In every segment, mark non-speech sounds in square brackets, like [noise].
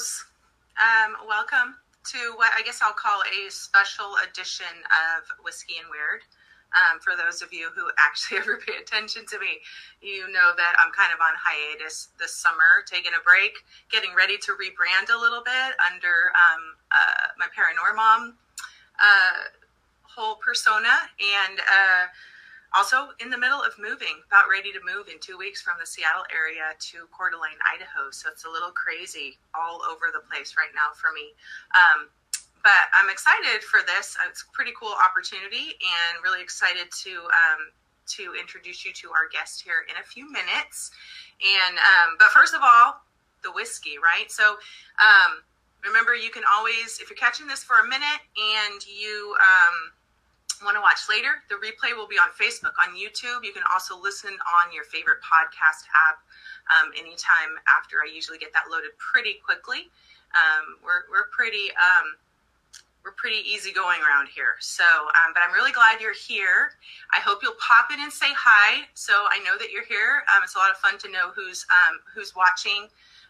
Kiddos, um, welcome to what I guess I'll call a special edition of Whiskey and Weird. Um, for those of you who actually [laughs] ever pay attention to me, you know that I'm kind of on hiatus this summer, taking a break, getting ready to rebrand a little bit under um, uh, my paranormal uh, whole persona. And uh, also in the middle of moving, about ready to move in two weeks from the Seattle area to Coeur d'Alene, Idaho. So it's a little crazy all over the place right now for me. Um, but I'm excited for this. It's a pretty cool opportunity and really excited to um, to introduce you to our guest here in a few minutes. And um, but first of all, the whiskey, right? So um, remember, you can always, if you're catching this for a minute and you um, want to watch later, the replay will be on Facebook, on YouTube. You can also listen on your favorite podcast app um, anytime after. I usually get that loaded pretty quickly. Um, we're we're pretty um, we're pretty easygoing around here. So, um, but I'm really glad you're here. I hope you'll pop in and say hi. So I know that you're here. Um, it's a lot of fun to know who's um, who's watching.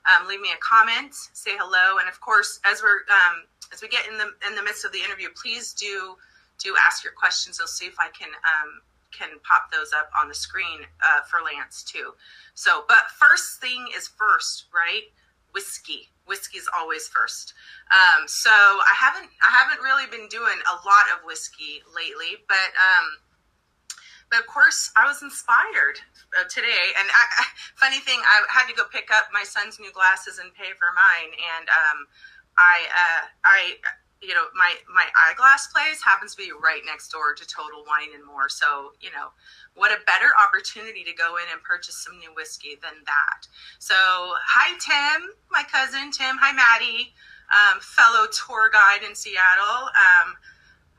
Um, leave me a comment, say hello, and of course, as we're um, as we get in the in the midst of the interview, please do do ask your questions. I'll see if I can um, can pop those up on the screen uh, for Lance too. So, but first thing is first, right? Whiskey whiskey's always first. Um, so I haven't I haven't really been doing a lot of whiskey lately, but um, but of course I was inspired uh, today. And I, funny thing, I had to go pick up my son's new glasses and pay for mine, and um, I uh, I you know, my my eyeglass place happens to be right next door to Total Wine and More. So, you know, what a better opportunity to go in and purchase some new whiskey than that. So, hi Tim, my cousin Tim. Hi Maddie, um, fellow tour guide in Seattle. Um,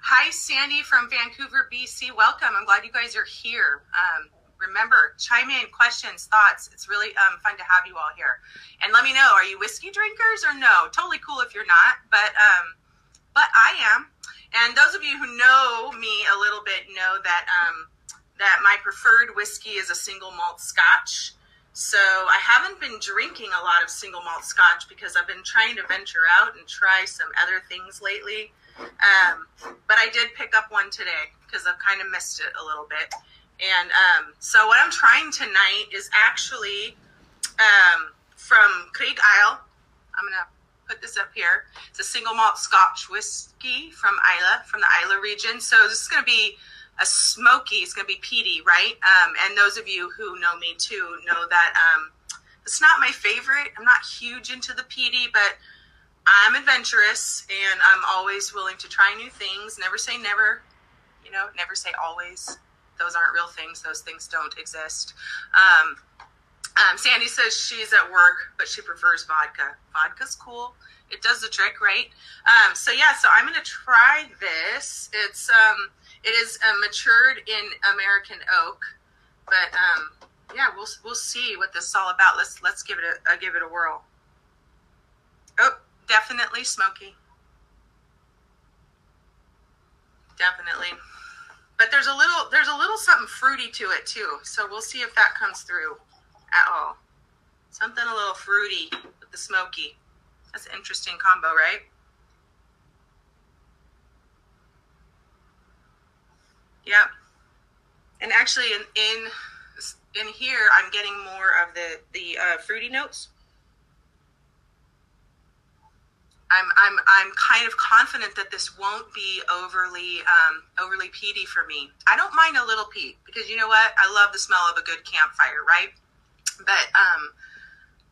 hi Sandy from Vancouver, BC. Welcome. I'm glad you guys are here. Um, remember, chime in, questions, thoughts. It's really um, fun to have you all here. And let me know, are you whiskey drinkers or no? Totally cool if you're not, but um, but I am. And those of you who know me a little bit know that um, that my preferred whiskey is a single malt Scotch. So I haven't been drinking a lot of single malt Scotch because I've been trying to venture out and try some other things lately. Um, but I did pick up one today because I've kind of missed it a little bit. And um, so what I'm trying tonight is actually um, from Craig Isle. I'm gonna put this up here. It's a single malt Scotch whiskey from Islay, from the Islay region. So this is going to be a smoky. It's going to be peaty, right? Um, and those of you who know me too know that um, it's not my favorite. I'm not huge into the peaty, but I'm adventurous and I'm always willing to try new things. Never say never. You know, never say always. Those aren't real things. Those things don't exist. Um, um, Sandy says she's at work, but she prefers vodka. Vodka's cool. It does the trick, right? Um, so yeah, so I'm gonna try this. It's um, it is uh, matured in American oak, but um, yeah, we'll we'll see what this is all about. Let's let's give it a, uh, give it a whirl. Oh, definitely smoky. Definitely. But there's a little there's a little something fruity to it too. So we'll see if that comes through at all. Something a little fruity with the smoky. That's an interesting combo, right? Yep. And actually, in in in here, I'm getting more of the the uh, fruity notes. I'm I'm I'm kind of confident that this won't be overly um, overly peaty for me. I don't mind a little peat because you know what? I love the smell of a good campfire, right? But um,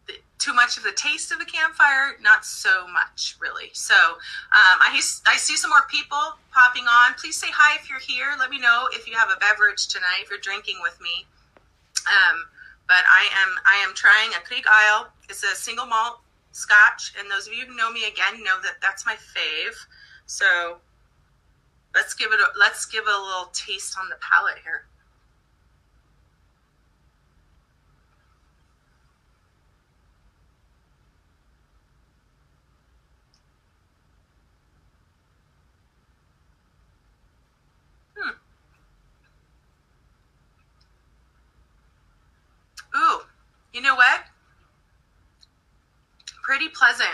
the, too much of the taste of the campfire, not so much really. So um, I, I see some more people popping on. Please say hi if you're here. Let me know if you have a beverage tonight, if you're drinking with me. Um, but I am I am trying a Krieg Isle. It's a single malt Scotch, and those of you who know me again know that that's my fave. So let's give it a, let's give it a little taste on the palate here. Ooh, you know what? Pretty pleasant.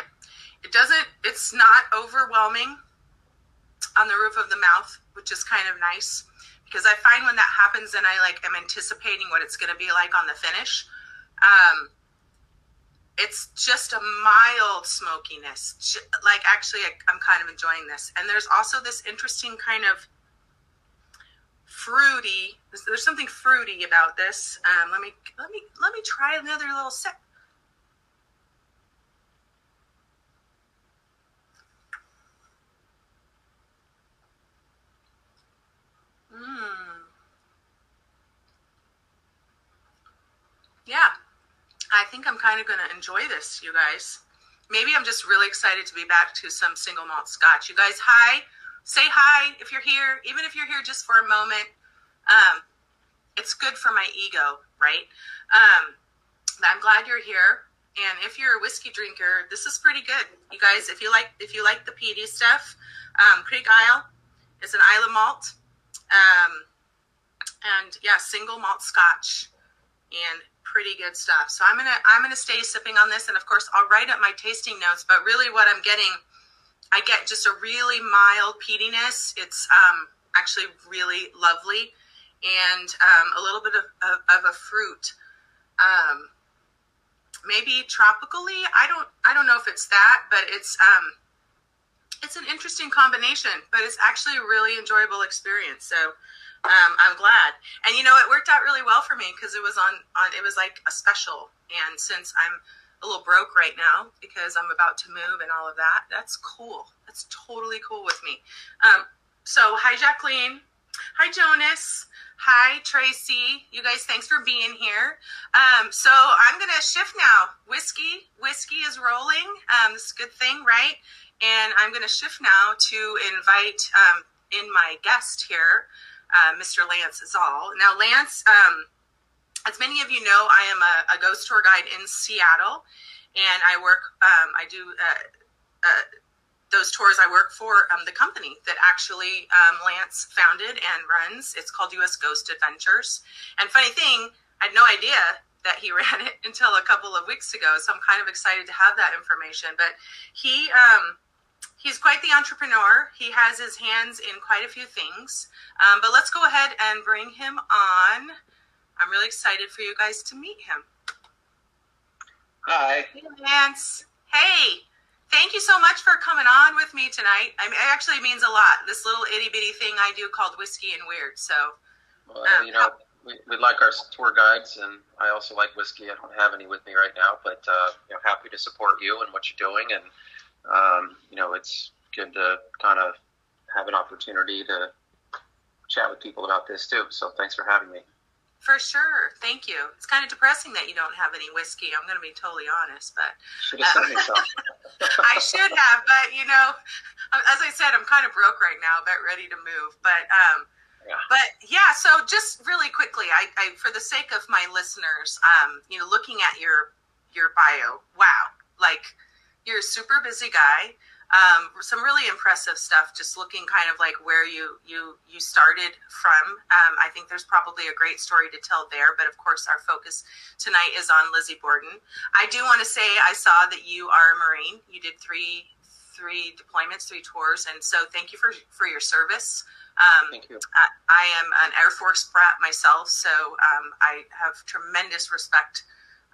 it doesn't. It's not overwhelming on the roof of the mouth, which is kind of nice because I find when that happens, then I like am anticipating what it's going to be like on the finish. Um, it's just a mild smokiness. Like actually, I, I'm kind of enjoying this, and there's also this interesting kind of fruity. There's something fruity about this. Um, let me let me let me try another little sip. Mmm. Yeah, I think I'm kind of going to enjoy this, you guys. Maybe I'm just really excited to be back to some single malt scotch. You guys, hi. Say hi if you're here, even if you're here just for a moment. Um, it's good for my ego, right? Um, I'm glad you're here. And if you're a whiskey drinker, this is pretty good. You guys, if you like if you like the peaty stuff, um, Isle is an Islay malt. Um, and yeah, single malt scotch and pretty good stuff. So I'm gonna I'm gonna stay sipping on this, and of course I'll write up my tasting notes. But really, what I'm getting, I get just a really mild peatiness. It's um, actually really lovely, and um, a little bit of, of, of a fruit. Um, maybe tropically. I don't I don't know if it's that, but it's um, it's an interesting combination, but it's actually a really enjoyable experience. So um, I'm glad. And you know, it worked out really well for me because it was on on it was like a special. And since I'm a little broke right now because I'm about to move and all of that, that's cool. That's totally cool with me. Um, so hi Jacqueline, hi Jonas. Hi, Tracy. You guys, thanks for being here. Um, so I'm going to shift now. Whiskey, whiskey is rolling. Um, this is a good thing, right? And I'm going to shift now to invite um, in my guest here, uh, Mr. Lance Zaal. Now, Lance, um, as many of you know, I am a, a, ghost tour guide in Seattle, and I work, um, I do uh, uh, those tours. I work for um, the company that actually um, Lance founded and runs. It's called U.S. Ghost Adventures. And funny thing, I had no idea that he [laughs] ran it until a couple of weeks ago. So I'm kind of excited to have that information. But he, um, he's quite the entrepreneur. He has his hands in quite a few things. Um, but let's go ahead and bring him on. I'm really excited for you guys to meet him. Hi. Hey, Lance. Hey, thank you so much for coming on with me tonight. I mean, it actually means a lot. This little itty bitty thing I do called Whiskey and Weird. So, well, um, you know, we, we like our tour guides, and I also like whiskey. I don't have any with me right now, but uh, you know, happy to support you and what you're doing and um, you know, it's good to kind of have an opportunity to chat with people about this too. So thanks for having me. For sure. Thank you. It's kind of depressing that you don't have any whiskey. I'm going to be totally honest, but should have sent. I should have, but you know, as I said, I'm kind of broke right now, but ready to move. But um, yeah. but yeah. So just really quickly, I, I for the sake of my listeners, um, you know, looking at your your bio, wow, like you're a super busy guy. Um, some really impressive stuff. Just looking kind of like where you you you started from. Um, I think there's probably a great story to tell there. But of course, our focus tonight is on Lizzie Borden. I do want to say I saw that you are a Marine. You did three three deployments, three tours, and so thank you for for your service. Um, Thank you. I, I, am an Air Force brat myself, so um, I have tremendous respect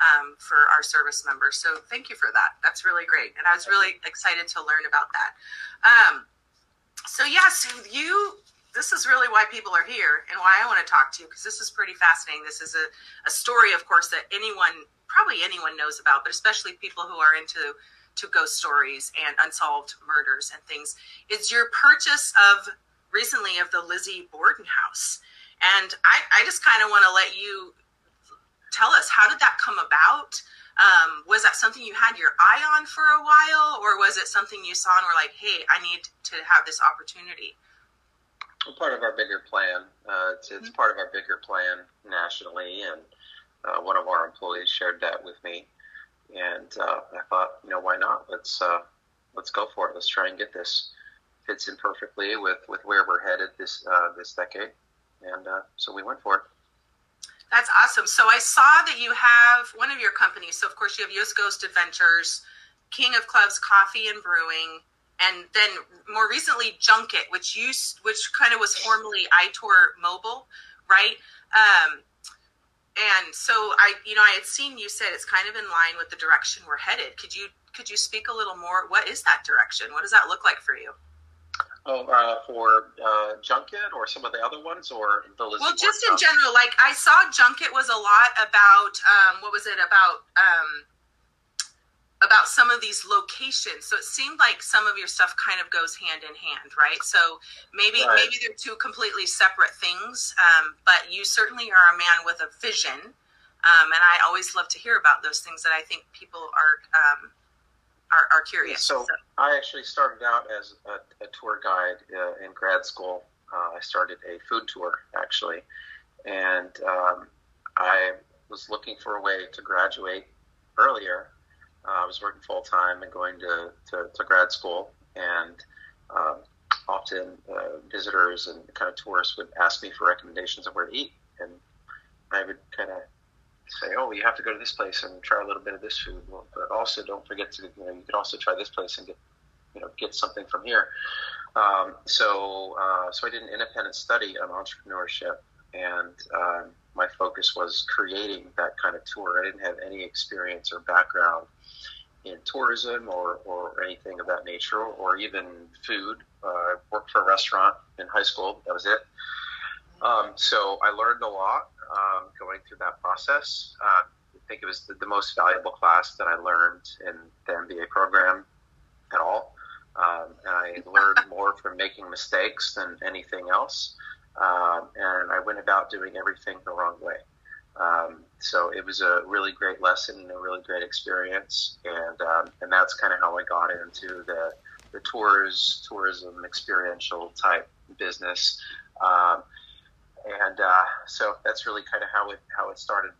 um, for our service members. So thank you for that. That's really great. And I was really excited to learn about that. Um, so, yes, yeah, so you, this is really why people are here and why I want to talk to you because this is pretty fascinating. This is a, a story, of course, that anyone, probably anyone knows about, but especially people who are into to ghost stories and unsolved murders and things is your purchase of recently of the Lizzie Borden house. And I, I just kind of want to let you tell us how did that come about? Um, was that something you had your eye on for a while, or was it something you saw and were like, "Hey, I need to have this opportunity"? Well, part of our bigger plan. Uh, it's, it's mm-hmm. part of our bigger plan nationally, and uh, one of our employees shared that with me, and uh, I thought, you know, why not? Let's uh, let's go for it. Let's try and get this. Fits in perfectly with, with where we're headed this uh, this decade, and uh, so we went for it. That's awesome. So I saw that you have one of your companies. So of course you have US Ghost Adventures, King of Clubs Coffee and Brewing, and then more recently Junket, which used which kind of was formerly iTour Mobile, right? Um, and so I, you know, I had seen you said it's kind of in line with the direction we're headed. Could you could you speak a little more? What is that direction? What does that look like for you? Oh, uh, for uh, Junket or some of the other ones, or the Lizzie well, just in general. Like I saw Junket was a lot about um, what was it about? Um, about some of these locations. So it seemed like some of your stuff kind of goes hand in hand, right? So maybe right. maybe they're two completely separate things, um, but you certainly are a man with a vision, um, and I always love to hear about those things that I think people are um, are, are, curious. So, so, I actually started out as a, a tour guide uh, in grad school. Uh, I started a food tour actually, and um, I was looking for a way to graduate earlier uh, I was working full time and going to, to, to, grad school, and um, often uh, visitors and kind of tourists would ask me for recommendations of where to eat, and I would kind of say, "Oh, you have to go to this place and try a little bit of this food, but also don't forget to you know you could also try this place and get you know get something from here." Um, so uh, so I did an independent study on entrepreneurship, and um, my focus was creating that kind of tour. I didn't have any experience or background in tourism or, or anything of that nature, or even food. Uh, I worked for a restaurant in high school. That was it. Um, so I learned a lot um, going through that process. Uh, I think it was the, the, most valuable class that I learned in the MBA program at all. Um, and I learned more from making mistakes than anything else. Um, and I went about doing everything the wrong way. Um, so it was a really great lesson and a really great experience, and um, and that's kind of how I got into the the tours tourism experiential type business, um, and uh, so that's really kind of how it how it started.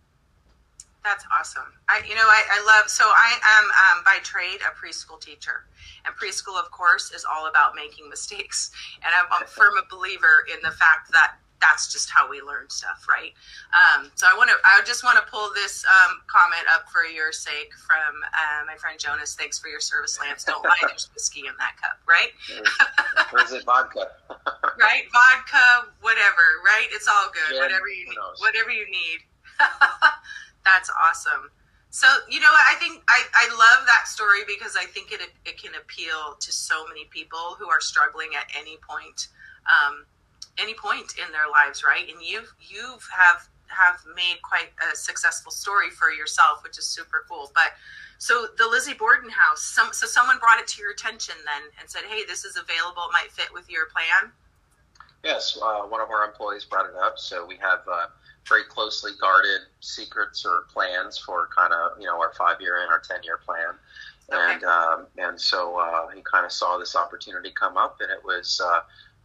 That's awesome. I, you know, I, I love. So I am um, by trade a preschool teacher, and preschool, of course, is all about making mistakes. And I'm a [laughs] firm believer in the fact that that's just how we learn stuff, right? Um, so I want to, I just want to pull this um, comment up for your sake from uh, my friend Jonas. Thanks for your service, Lance. Don't lie, there's whiskey in that cup, right? or is it vodka? [laughs] right, vodka, whatever, right? It's all good. Whatever you need, whatever you need. that's awesome. So you know, I think I, I love that story because I think it it can appeal to so many people who are struggling at any point. Um, any point in their lives, right? And you've you have have made quite a successful story for yourself, which is super cool. But so the Lizzie Borden house, some so someone brought it to your attention then and said, "Hey, this is available. It might fit with your plan." Yes, uh, one of our employees brought it up. So we have uh, very closely guarded secrets or plans for kind of you know our five year and our ten year plan. Okay. And um, and so uh, he kind of saw this opportunity come up, and it was uh,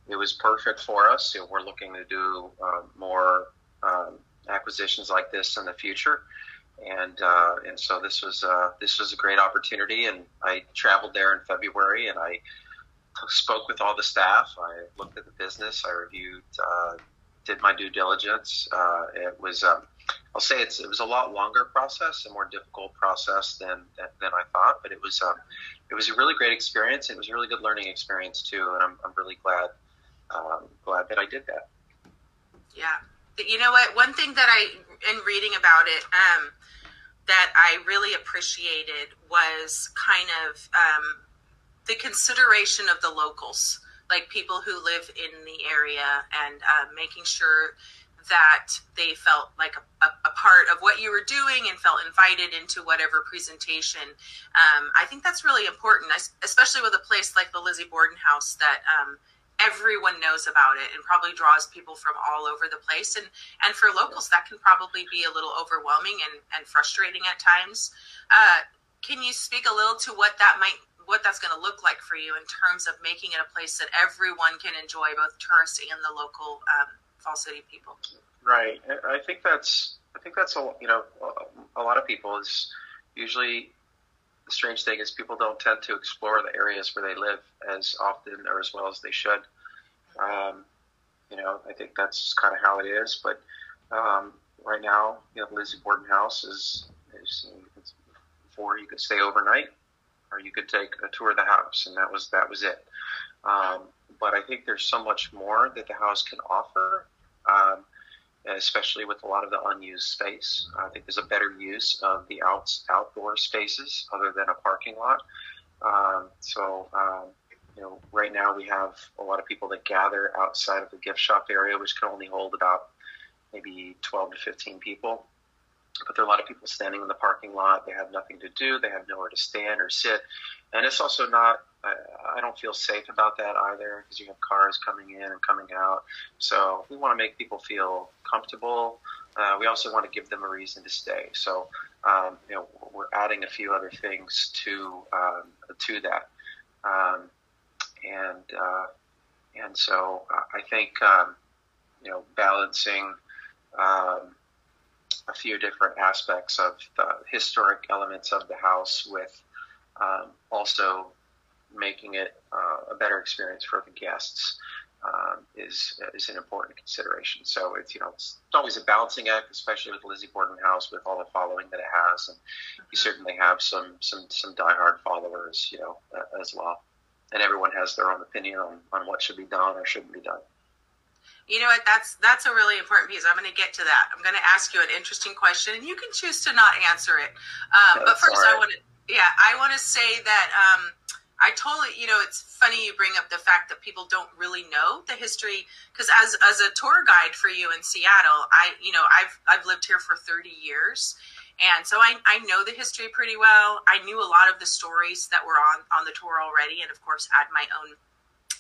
it was perfect for us. You know, we're looking to do uh, more um, acquisitions like this in the future, and uh, and so this was uh, this was a great opportunity. And I traveled there in February, and I spoke with all the staff. I looked at the business. I reviewed, uh, did my due diligence. Uh, it was. Um, I'll say it's, it was a lot longer process, a more difficult process than than I thought, but it was um, it was a really great experience. It was a really good learning experience too, and I'm, I'm really glad um, glad that I did that. Yeah. You know what? One thing that I, in reading about it, um, that I really appreciated was kind of um, the consideration of the locals, like people who live in the area, and uh, making sure that they felt like a, a, a, part of what you were doing and felt invited into whatever presentation. Um, I think that's really important, especially with a place like the Lizzie Borden House that um, everyone knows about it and probably draws people from all over the place. And and for locals that can probably be a little overwhelming and, and frustrating at times. Uh, can you speak a little to what that might what that's going to look like for you in terms of making it a place that everyone can enjoy both tourists and the local um, fall city people? Right. I think that's i think that's a you know a lot of people is usually the strange thing is people don't tend to explore the areas where they live as often or as well as they should. Um, you know, I think that's kind of how it is. But um, right now, you know, the Lizzie Borden House is, is before you could stay overnight. or you could take a tour of the house, and that was that was it. Um, but I think there's so much more that the house can offer, um, especially with a lot of the unused space. I think there's a better use of the outs, outdoor spaces other than a parking lot. Um, so, um, you know, right now we have a lot of people that gather outside of the gift shop area, which can only hold about maybe 12 to 15 people. But there are a lot of people standing in the parking lot. They have nothing to do. They have nowhere to stand or sit. And it's also not, I, I don't feel safe about that either because you have cars coming in and coming out. So we want to make people feel comfortable. Uh, we also want to give them a reason to stay. So, um, you know, we're adding a few other things to, um, to that. Um, and, uh, and so I think, um, you know, balancing, um, a few different aspects of the historic elements of the house with um, also making it uh, a better experience for the guests um, is is an important consideration. So it's you know it's always a balancing act, especially with Lizzie Borden House with all the following that it has, and you certainly have some some some diehard followers, you know, uh, as well. And everyone has their own opinion on, on what should be done or shouldn't be done. You know what? That's that's a really important piece. I'm going to get to that. I'm going to ask you an interesting question, and you can choose to not answer it. Um, but first, right. I want to yeah, I want to say that um, I totally you know it's funny you bring up the fact that people don't really know the history because as as a tour guide for you in Seattle, I you know I've I've lived here for 30 years. And so I, I know the history pretty well. I knew a lot of the stories that were on, on the tour already, and of course, add my own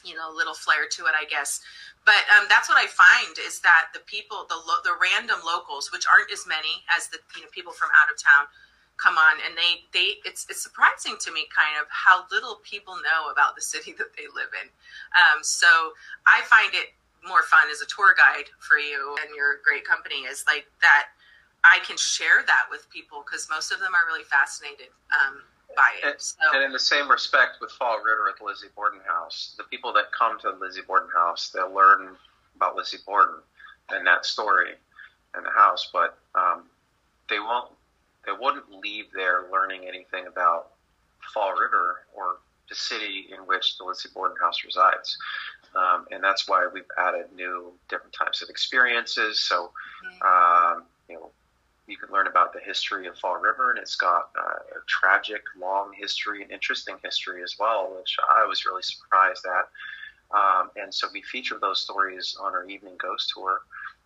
you know little flair to it i guess but um, that's what i find is that the people the lo- the random locals which aren't as many as the you know people from out of town come on and they they it's it's surprising to me kind of how little people know about the city that they live in um, so i find it more fun as a tour guide for you and your great company is like that i can share that with people because most of them are really fascinated um, by it. And, so. and, in the same respect with Fall River at the Lizzie Borden House, the people that come to the Lizzie Borden House, they'll learn about Lizzie Borden and that story and the house, but um, they won't. They wouldn't leave there learning anything about Fall River or the city in which the Lizzie Borden House resides. Um, and that's why we've added new different types of experiences. So, um, you know, you can learn about the history of Fall River, and it's got uh, a tragic, long history and interesting history as well, which I was really surprised at. Um, and so we feature those stories on our evening ghost tour,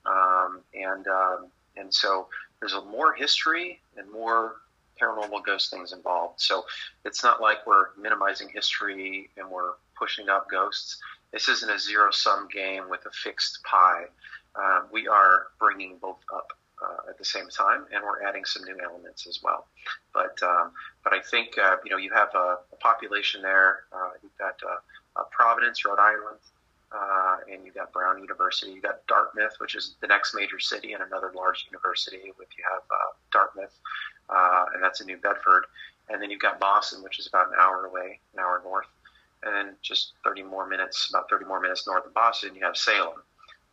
um, and um, and so there's a more history and more paranormal ghost things involved. So it's not like we're minimizing history and we're pushing up ghosts. This isn't a zero sum game with a fixed pie. Uh, we are bringing both up uh, at the same time, and we're adding some new elements as well. But um, but I think uh, you know you have a, a population there. Uh, you've got uh, Providence, Rhode Island, uh, and you've got Brown University. You've got Dartmouth, which is the next major city and another large university. With you have uh, Dartmouth, and that's in New Bedford, and then you've got Boston, which is about an hour away, an hour north, and then just 30 more minutes, about 30 more minutes north of Boston, you have Salem.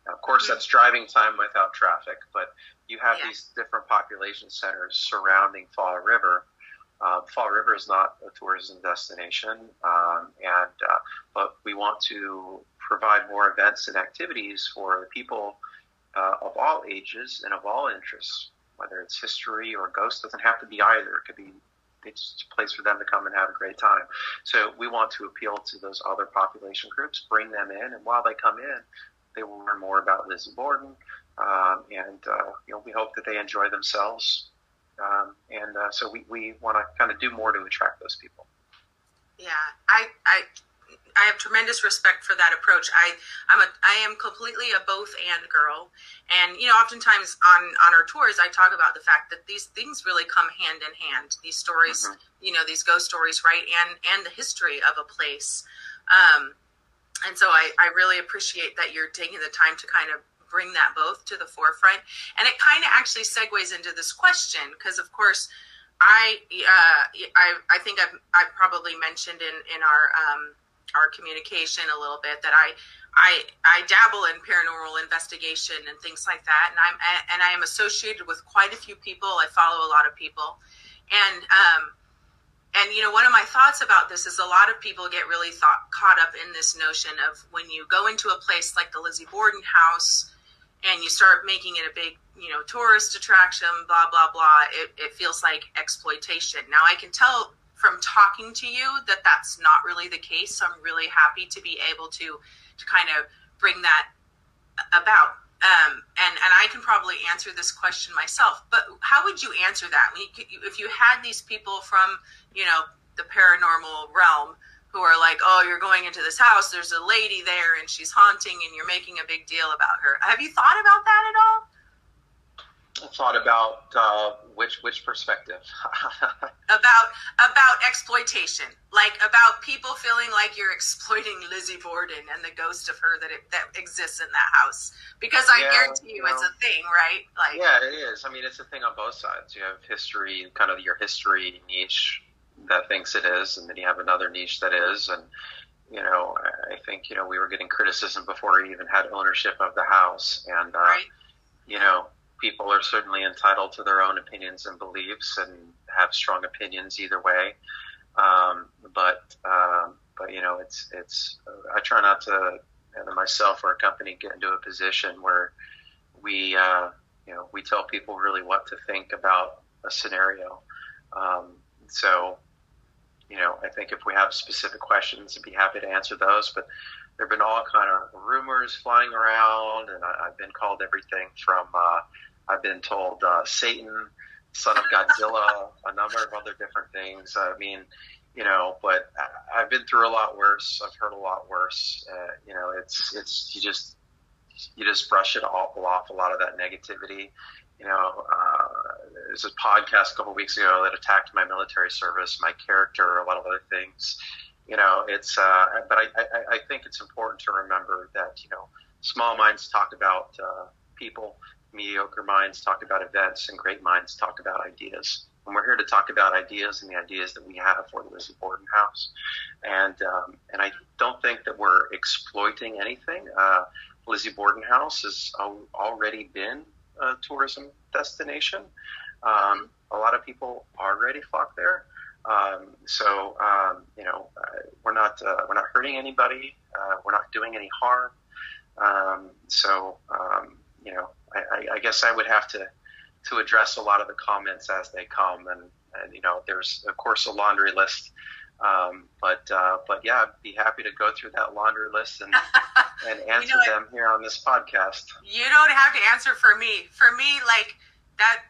Now, of course, that's driving time without traffic, but you have yeah. these different population centers surrounding Fall River. Um, Fall River is not a tourism destination, um, and uh, but we want to provide more events and activities for people uh, of all ages and of all interests. Whether it's history or ghosts, doesn't have to be either. It could be it's a place for them to come and have a great time. So we want to appeal to those other population groups, bring them in, and while they come in, they will learn more about Lizzie Borden, um, and uh, you know we hope that they enjoy themselves. Um, and uh, so we, we want to kind of do more to attract those people. Yeah, I, I I have tremendous respect for that approach. I I'm a I am completely a both and girl, and you know oftentimes on on our tours I talk about the fact that these things really come hand in hand. These stories, mm-hmm. you know, these ghost stories, right, and and the history of a place. Um, and so I, I really appreciate that you're taking the time to kind of bring that both to the forefront. And it kind of actually segues into this question because, of course, I uh, I, I think I've, I've probably mentioned in in our um, our communication a little bit that I I I dabble in paranormal investigation and things like that, and I'm and I am associated with quite a few people. I follow a lot of people, and um, and you know, one of my thoughts about this is a lot of people get really thought, caught up in this notion of when you go into a place like the Lizzie Borden house and you start making it a big, you know, tourist attraction, blah blah blah. It, it feels like exploitation. Now I can tell from talking to you that that's not really the case. So I'm really happy to be able to to kind of bring that about. Um, and and I can probably answer this question myself. But how would you answer that? If you had these people from you know the paranormal realm who are like, oh, you're going into this house. There's a lady there, and she's haunting, and you're making a big deal about her. Have you thought about that at all? I thought about uh, which which perspective? [laughs] About about exploitation. Like about people feeling like you're exploiting lizzie borden and the ghost of her that it, that exists in that house. Because i yeah, guarantee you, you know, it's a thing right? Like yeah it is. I mean it's a thing on both sides. You have history kind of your history niche that thinks it is and then you have another niche that is and you know i think you know we were getting criticism before we even had ownership of the house and uh, right. you know people are certainly entitled to their own opinions and beliefs and have strong opinions either way. Um, but um, but you know, it's it's I try not to either myself or a company get into a position where we uh, you know we tell people really what to think about a scenario. Um, so you know, I think if we have specific questions, I'd be happy to answer those. But there have been all kind of rumors flying around, and I, have been called everything from uh, I've been told uh, Satan, son of Godzilla, a number of other different things. I mean, you know, but I've been through a lot worse. I've heard a lot worse. Uh, you know, it's it's you just you just brush it off, off a lot of that negativity. You know, uh, there's a podcast a couple weeks ago that attacked my military service, my character, a lot of other things. You know, it's uh, but I, I, I think it's important to remember that you know small minds talk about uh, people mediocre minds talk about events and great minds talk about ideas. And we're here to talk about ideas and the ideas that we have for the Lizzie Borden House. And um, and I don't think that we're exploiting anything. Uh, Lizzie Borden House has already been a tourism destination. Um, a lot of people already flock there. Um, so um, you know, uh, we're not uh, we're not hurting anybody. Uh, we're not doing any harm. Um, so um, you know, I, I, guess I would have to to address a lot of the comments as they come, and, and you know, there's of course a laundry list. Um, but uh, but yeah, I'd be happy to go through that laundry list and [laughs] and answer you know, them here on this podcast. You don't have to answer for me. For me, like that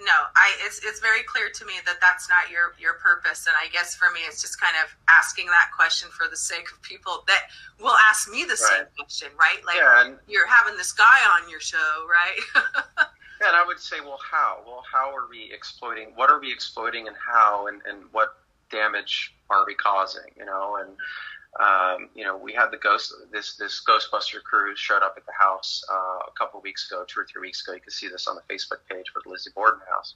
no, I it's it's very clear to me that that's not your your purpose, and I guess for me, it's just kind of asking that question for the sake of people that will ask me the right. same question, right? Like yeah, and, you're having this guy on your show, right? [laughs] yeah, and I would say, well, how? Well, how are we exploiting? What are we exploiting, and how? And and what damage are we causing? You know, and um, you know, we had the ghost this this Ghostbuster crew showed up at the house uh, a couple weeks ago, two or three weeks ago. You can see this on the Facebook page for the Lizzie Borden house.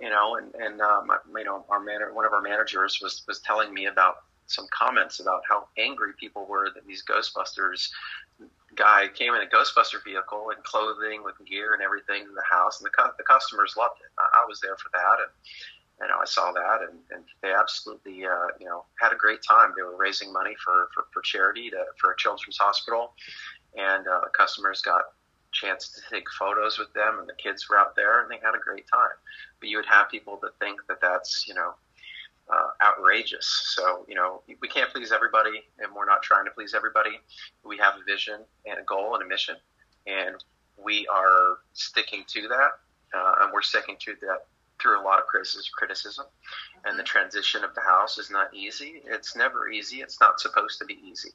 You know, and and um, you know, our man, one of our managers was was telling me about some comments about how angry people were that these Ghostbusters guy came in a Ghostbuster vehicle and clothing with gear and everything in the house, and the the customers loved it. I, I was there for that, and you know, I saw that, and, and they absolutely, uh, you know, had a great time. They were raising money for for, for charity to, for a children's hospital, and uh, customers got a chance to take photos with them, and the kids were out there, and they had a great time. But you would have people that think that that's, you know, uh, outrageous. So, you know, we can't please everybody, and we're not trying to please everybody. We have a vision and a goal and a mission, and we are sticking to that, uh, and we're sticking to that through a lot of criticism, and the mm-hmm. transition of the house is not easy. It's never easy. It's not supposed to be easy.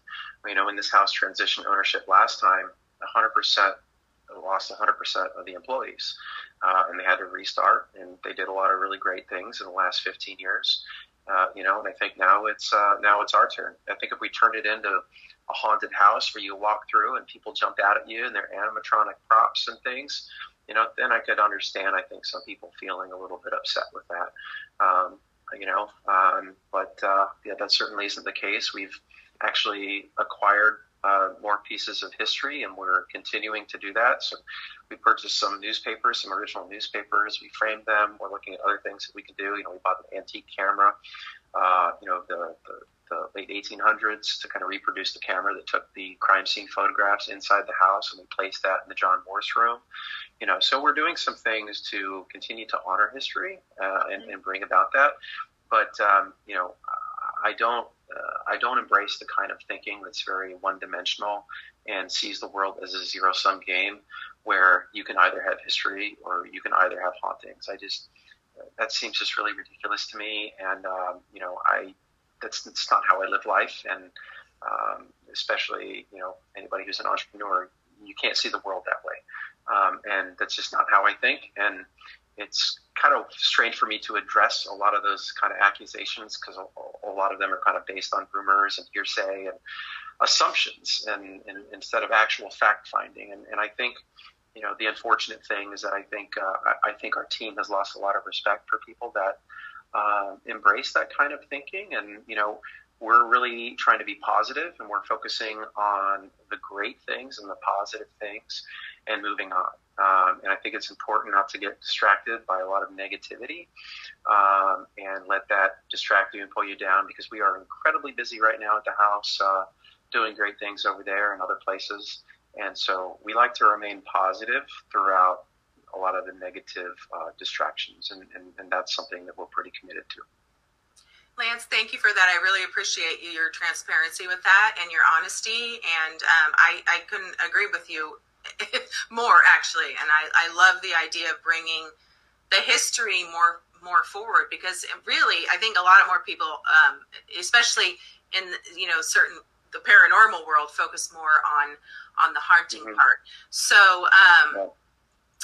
You know, when this house transitioned ownership last time, 100% lost 100% of the employees, uh, and they had to restart. And they did a lot of really great things in the last 15 years. Uh, you know, and I think now it's uh, now it's our turn. I think if we turn it into a haunted house where you walk through and people jump out at you and they're animatronic props and things, you know, then I could understand. I think some people feeling a little bit upset with that. Um, you know, um, but uh, yeah, that certainly isn't the case. We've actually acquired uh, more pieces of history, and we're continuing to do that. So we purchased some newspapers, some original newspapers. We framed them. We're looking at other things that we can do. You know, we bought an antique camera. Uh, you know, the, the, the late 1800s to kind of reproduce the camera that took the crime scene photographs inside the house, and we placed that in the John Morse room. You know, so we're doing some things to continue to honor history uh, and, and bring about that. But um, you know, I don't uh, I don't embrace the kind of thinking that's very one dimensional and sees the world as a zero sum game where you can either have history or you can either have hauntings. I just that seems just really ridiculous to me, and um, you know I that's that's not how I live life, and um, especially you know anybody who's an entrepreneur, you can't see the world that way, um, and that's just not how I think, and it's kind of strange for me to address a lot of those kind of accusations because a, a, lot of them are kind of based on rumors and hearsay and assumptions and, and instead of actual fact finding. And, and, I think, you know, the unfortunate thing is that I think uh, I, think our team has lost a lot of respect for people that uh, embrace that kind of thinking. And you know, we're really trying to be positive and we're focusing on the great things and the positive things and moving on. Um, and I think it's important not to get distracted by a lot of negativity um, and let that distract you and pull you down because we are incredibly busy right now at the house uh, doing great things over there and other places. And so we like to remain positive throughout a lot of the negative uh, distractions. And, and, and that's something that we're pretty committed to. Lance, thank you for that. I really appreciate your transparency with that and your honesty. And um, I, I couldn't agree with you [laughs] more actually and I, I love the idea of bringing the history more more forward because really i think a lot of more people um, especially in you know certain the paranormal world focus more on on the haunting mm-hmm. part so um, yeah.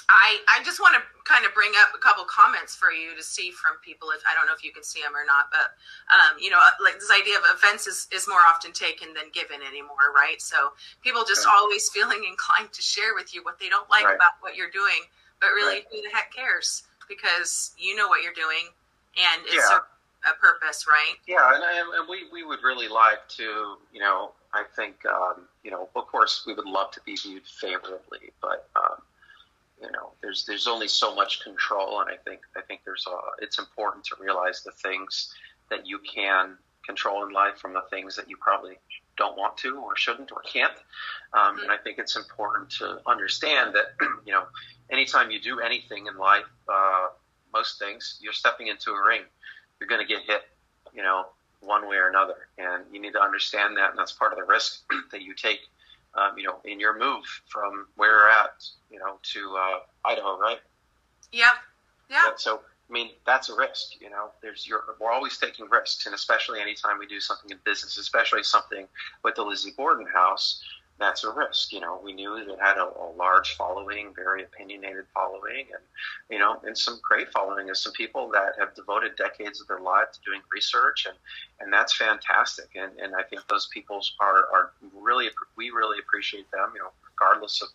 I, I just want to kind of bring up a couple comments for you to see from people if I don't know if you can see them or not, but um, you know, like this idea of offense is, is more often taken than given anymore, right? So people just always [laughs] feeling inclined to share with you what they don't like right. about what you're doing, but really, right. who the heck cares? Because you know what you're doing, and it's yeah. a, a, purpose, right? Yeah, and, and we we would really like to, you know, I think, um, you know, of course, we would love to be viewed favorably, but um, you know there's there's only so much control and i think i think there's a it's important to realize the things that you can control in life from the things that you probably don't want to or shouldn't or can't. Um, and i think it's important to understand that [clears throat] you know anytime you do anything in life uh, most things you're stepping into a ring. You're going to get hit you know one way or another and you need to understand that and that's part of the risk [clears throat] that you take um, you know, in your move from where you're at, you know, to uh, Idaho, right? Yep. Yeah. yeah. So, I mean, that's a risk. You know, there's your. We're always taking risks, and especially anytime we do something in business, especially something with the Lizzie Borden House, that's a risk. You know, we knew that it had a, a, large following, very opinionated following, and you know, and some great following of some people that have devoted decades of their life to doing research, and and that's fantastic. And and I think those people are are really we really appreciate them. You know, regardless of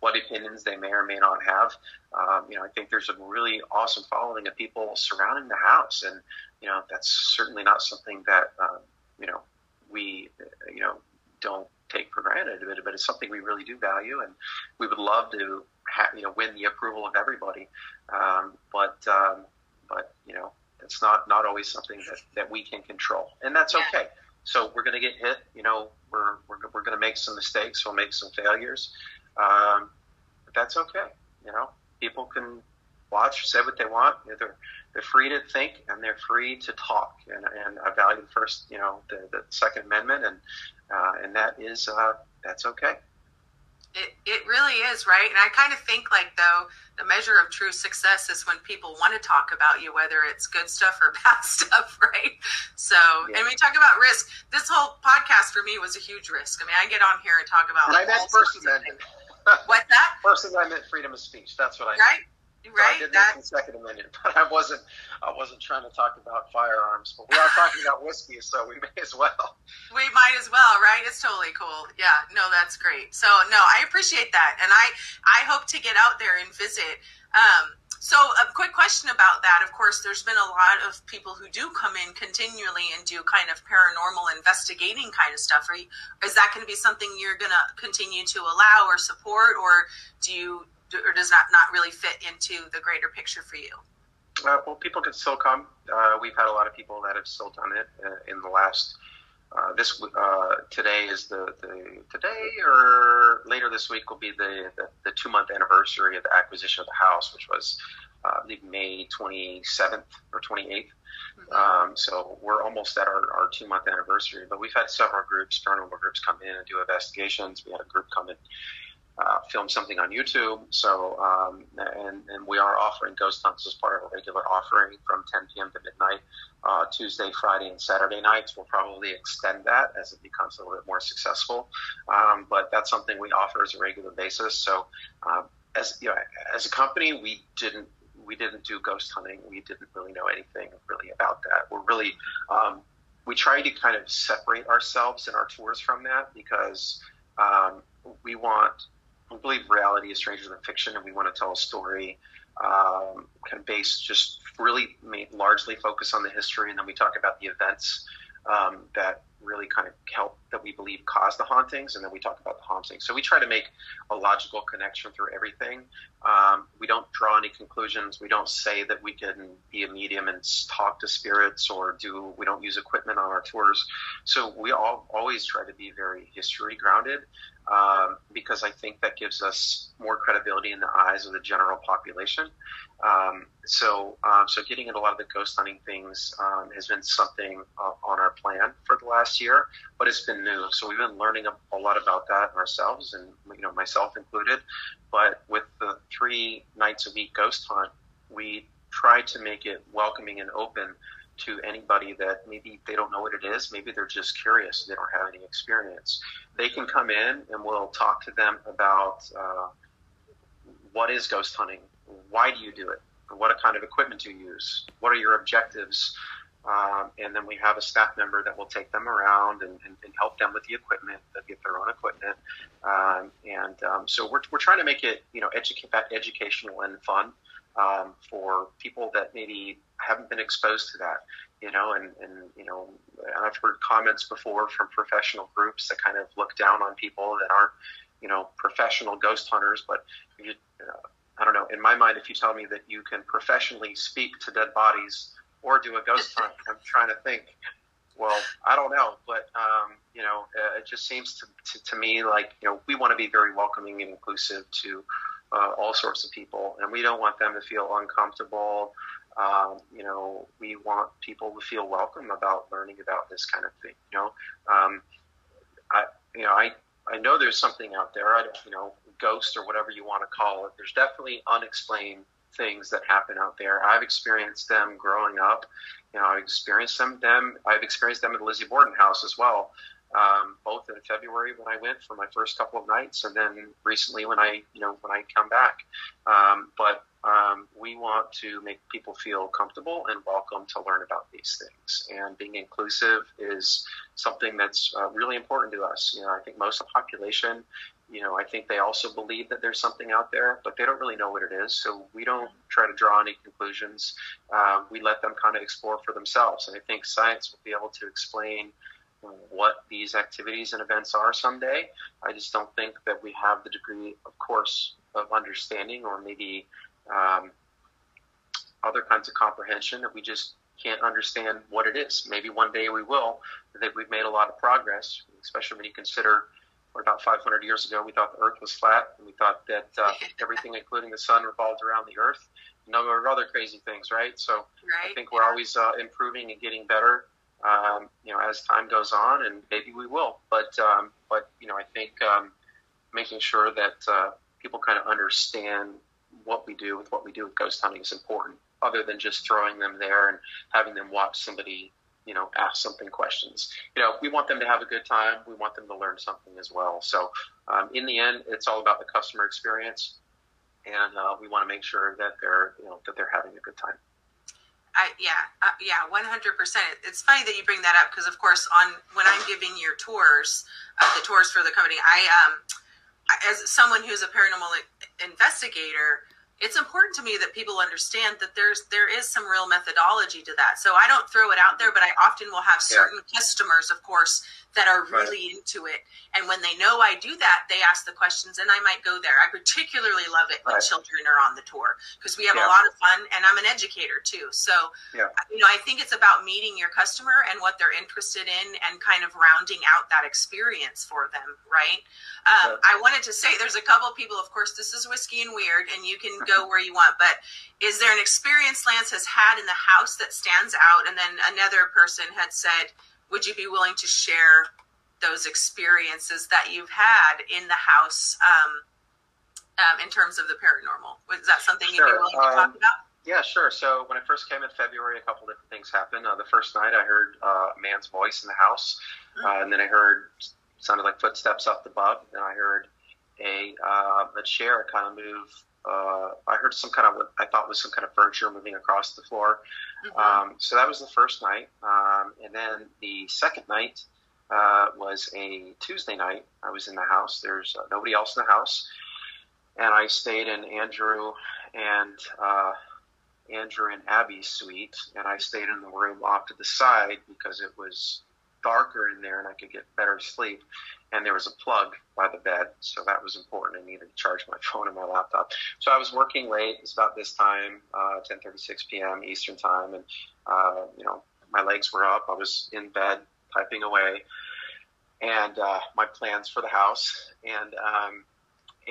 what opinions they may or may not have. Um, you know, I think there's a really awesome following of people surrounding the house, and you know, that's certainly not something that um, you know we you know don't take for granted, but, but it's something we really do value, and we would love to you know win the approval of everybody. Um, but um, but you know it's not not always something that, that we can control, and that's okay. So we're going to get hit. You know, we're we're, we're going to make some mistakes. We'll make some failures. Um, but that's okay. You know, people can watch, say what they want. They're they're free to think and they're free to talk. And, and I value the first, you know, the, the Second Amendment, and uh, and that is uh, that's okay. It, it really is right? And i kind of think like though the measure of true success is when people want to talk about you whether it's good stuff or [laughs] bad stuff right? So yeah. and we talk about risk. This whole podcast for me was a huge risk. I mean i get on here and talk about and i first amendment? what's that? [laughs] First amendment freedom of speech. That's what i right right? So I did that, mention Second Amendment, but I wasn't I wasn't trying to talk about firearms. But we are talking about whiskey, so we may as well. We might as well, right? It's totally cool. Yeah, no, that's great. So no, I appreciate that, and I I hope to get out there and visit. Um, so a quick question about that. Of course, there's been a lot of people who do come in continually and do kind of paranormal investigating kind of stuff. Are you, is that going to be something you're going to continue to allow or support, or do you or does not not really fit into the greater picture for you? Uh, well, people can still come. Uh, we've had a lot of people that have still done it uh, in the last. Uh, this uh, today is the, the today or later this week will be the, the, the two month anniversary of the acquisition of the house, which was uh, I think May 27th or 28th. Mm-hmm. Um, so we're almost at our, our two month anniversary, but we've had several groups, paranormal groups come in and do investigations. We had a group come in uh, film something on YouTube. So, um, and, and we are offering ghost hunts as part of a regular offering from 10 p.m. to midnight, uh, Tuesday, Friday, and Saturday nights. We'll probably extend that as it becomes a little bit more successful. Um, but that's something we offer as a regular basis. So, uh, as you know, as a company, we didn't we didn't do ghost hunting. We didn't really know anything really about that. We're really um, we try to kind of separate ourselves and our tours from that because um, we want we believe reality is stranger than fiction, and we want to tell a story um, kind of based just really made, largely focus on the history, and then we talk about the events um, that really kind of help that we believe cause the hauntings, and then we talk about the hauntings. So we try to make a logical connection through everything. Um, we don't draw any conclusions. We don't say that we can be a medium and talk to spirits or do. We don't use equipment on our tours. So we all always try to be very history grounded um, because I think that gives us more credibility in the eyes of the general population. Um, so, um, so getting into a lot of the ghost hunting things um, has been something uh, on our plan for the last year, but it's been new. So we've been learning a, a, lot about that ourselves, and you know myself included. But with the three nights a week ghost hunt, we try to make it welcoming and open to anybody that maybe they don't know what it is. Maybe they're just curious. They don't have any experience. They can come in and we'll talk to them about uh, what is ghost hunting? Why do you do it? What kind of equipment do you use? What are your objectives? Um, and then we have a staff member that will take them around and, and, and help them with the equipment. They'll get their own equipment. Um, and um, so we're, we're trying to make it, you know, educa- educational and fun um, for people that maybe haven't been exposed to that, you know, and, and, you know, I've heard comments before from professional groups that kind of look down on people that aren't, you know, professional ghost hunters, but you, uh, I don't know. In my mind, if you tell me that you can professionally speak to dead bodies or do a ghost hunt, [laughs] I'm trying to think. Well, I don't know, but um, you know, uh, it just seems to, to, to me like you know we want to be very welcoming and inclusive to uh, all sorts of people, and we don't want them to feel uncomfortable. Um, you know, we want people to feel welcome about learning about this kind of thing. You know, um, I, you know, I, I know there's something out there. I, don't, you know, ghost or whatever you want to call it. There's definitely unexplained things that happen out there. I've experienced them growing up. You know, I've experienced them. Them. I've experienced them at the Lizzie Borden house as well um, both in February when I went for my first couple of nights, and then recently when I, you know, when I come back. Um, but um, we want to make people feel comfortable and welcome to learn about these things. And being inclusive is something that's uh, really important to us. You know, I think most of the population, you know, I think they also believe that there's something out there, but they don't really know what it is. So we don't try to draw any conclusions. Uh, we let them kind of explore for themselves. And I think science will be able to explain what these activities and events are someday. I just don't think that we have the degree, of course, of understanding or maybe um, other kinds of comprehension that we just can't understand what it is. Maybe one day we will. I think we've made a lot of progress, especially when you consider about 500 years ago we thought the Earth was flat, and we thought that uh, [laughs] everything, including the sun, revolved around the Earth. A number of other crazy things, right? So right. I think we're always uh, improving and getting better um, you know, as time goes on, and maybe we will. But um, but you know, I think um, making sure that uh, people kind of understand what we do with what we do with ghost hunting is important. Other than just throwing them there and having them watch somebody, you know, ask something questions. You know, we want them to have a good time. We want them to learn something as well. So, um, in the end, it's all about the customer experience, and uh, we want to make sure that they're, you know, that they're having a good time. I, yeah, uh, yeah, one hundred percent. It's funny that you bring that up because, of course, on when I'm giving your tours, uh, the tours for the company, I um, as someone who's a paranormal investigator, it's important to me that people understand that there's there is some real methodology to that. So I don't throw it out there, but I often will have certain yeah. customers, of course, that are really right. into it. And when they know I do that, they ask the questions and I might go there. I particularly love it when right. children are on the tour because we have yeah. a lot of fun and I'm an educator too. So, yeah. you know, I think it's about meeting your customer and what they're interested in and kind of rounding out that experience for them, right? Um, I wanted to say there's a couple people, of course, this is Whiskey and Weird and you can [laughs] go where you want, but is there an experience Lance has had in the house that stands out? And then another person had said, would you be willing to share those experiences that you've had in the house um, um, in terms of the paranormal? Was that something sure. you'd be willing to talk um, about? Yeah, sure. So when I first came in February, a couple different things happened. Uh, the first night, I heard uh, a man's voice in the house, mm-hmm. uh, and then I heard sounded like footsteps up above. Then I heard a uh, a chair kind of move. Uh, I heard some kind of what I thought was some kind of furniture moving across the floor. Mm-hmm. Um, so that was the first night, um, and then the second night uh, was a Tuesday night. I was in the house. There's uh, nobody else in the house, and I stayed in Andrew and uh, Andrew and Abby's suite, and I stayed in the room off to the side because it was darker in there and I could get better sleep. And there was a plug by the bed, so that was important. I needed to charge my [laughs] phone and my laptop. So I was working late. It's about this time, uh, 10:36 p.m. Eastern time, and uh, you know my legs were up. I was in bed typing away, and uh, my plans for the house. And um,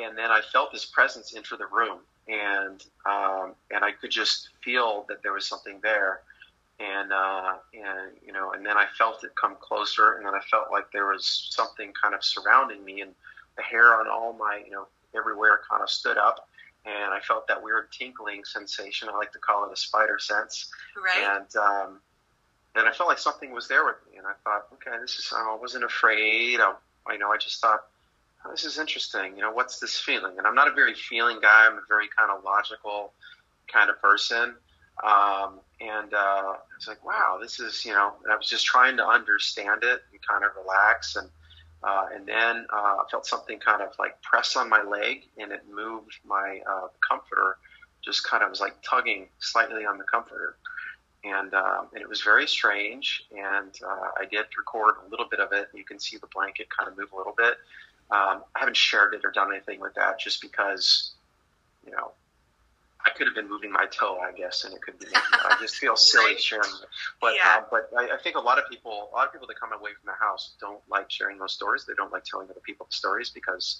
and then I felt this presence enter the room, and um, and I could just feel that there was something there. And uh, and you know, and then I felt it come closer, and then I felt like there was something kind of surrounding me, and the hair on all my you know everywhere kind of stood up, and I felt that weird tinkling sensation. I like to call it a spider sense. Right. And um, and I felt like something was there with me, and I thought, okay, this is. I wasn't afraid. I, I know. I just thought, oh, this is interesting. You know, what's this feeling? And I'm not a very feeling guy. I'm a very kind of logical kind of person. Um, and uh, was like, wow, this is. You know, and I was just trying to understand it and kind of relax and. Uh, and then uh, I felt something kind of like press on my leg, and it moved my uh, comforter. Just kind of was like tugging slightly on the comforter, and um, and it was very strange. And uh, I did record a little bit of it. You can see the blanket kind of move a little bit. Um, I haven't shared it or done anything with that, just because, you know, I could have been moving my toe, I guess, and it could be. I just feel [laughs] silly sharing it. But yeah. uh, but I, I, think a lot of people, a lot of people that come away from the house don't like sharing those stories. They don't like telling other people the stories because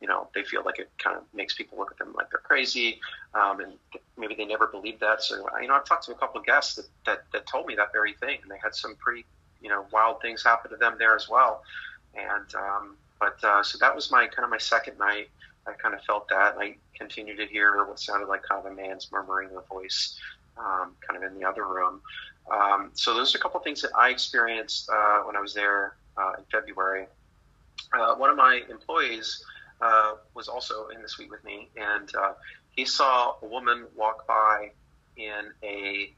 you know, they feel like it kind of makes people look at them like they're crazy, um, and maybe they never believed that. So, you know, I've talked to a couple of guests that, that, that told me that very thing, and they had some pretty, you know, wild things happen to them there as well. And um, but uh, so that was my kind of my second night. I kind of felt that, and I continued to hear what sounded like kind of a man's murmuring a voice, um, kind of in the other room. Um, so those are a couple of things that I experienced uh, when I was there uh, in February. Uh, one of my employees uh, was also in the suite with me, and uh, he saw a woman walk by in a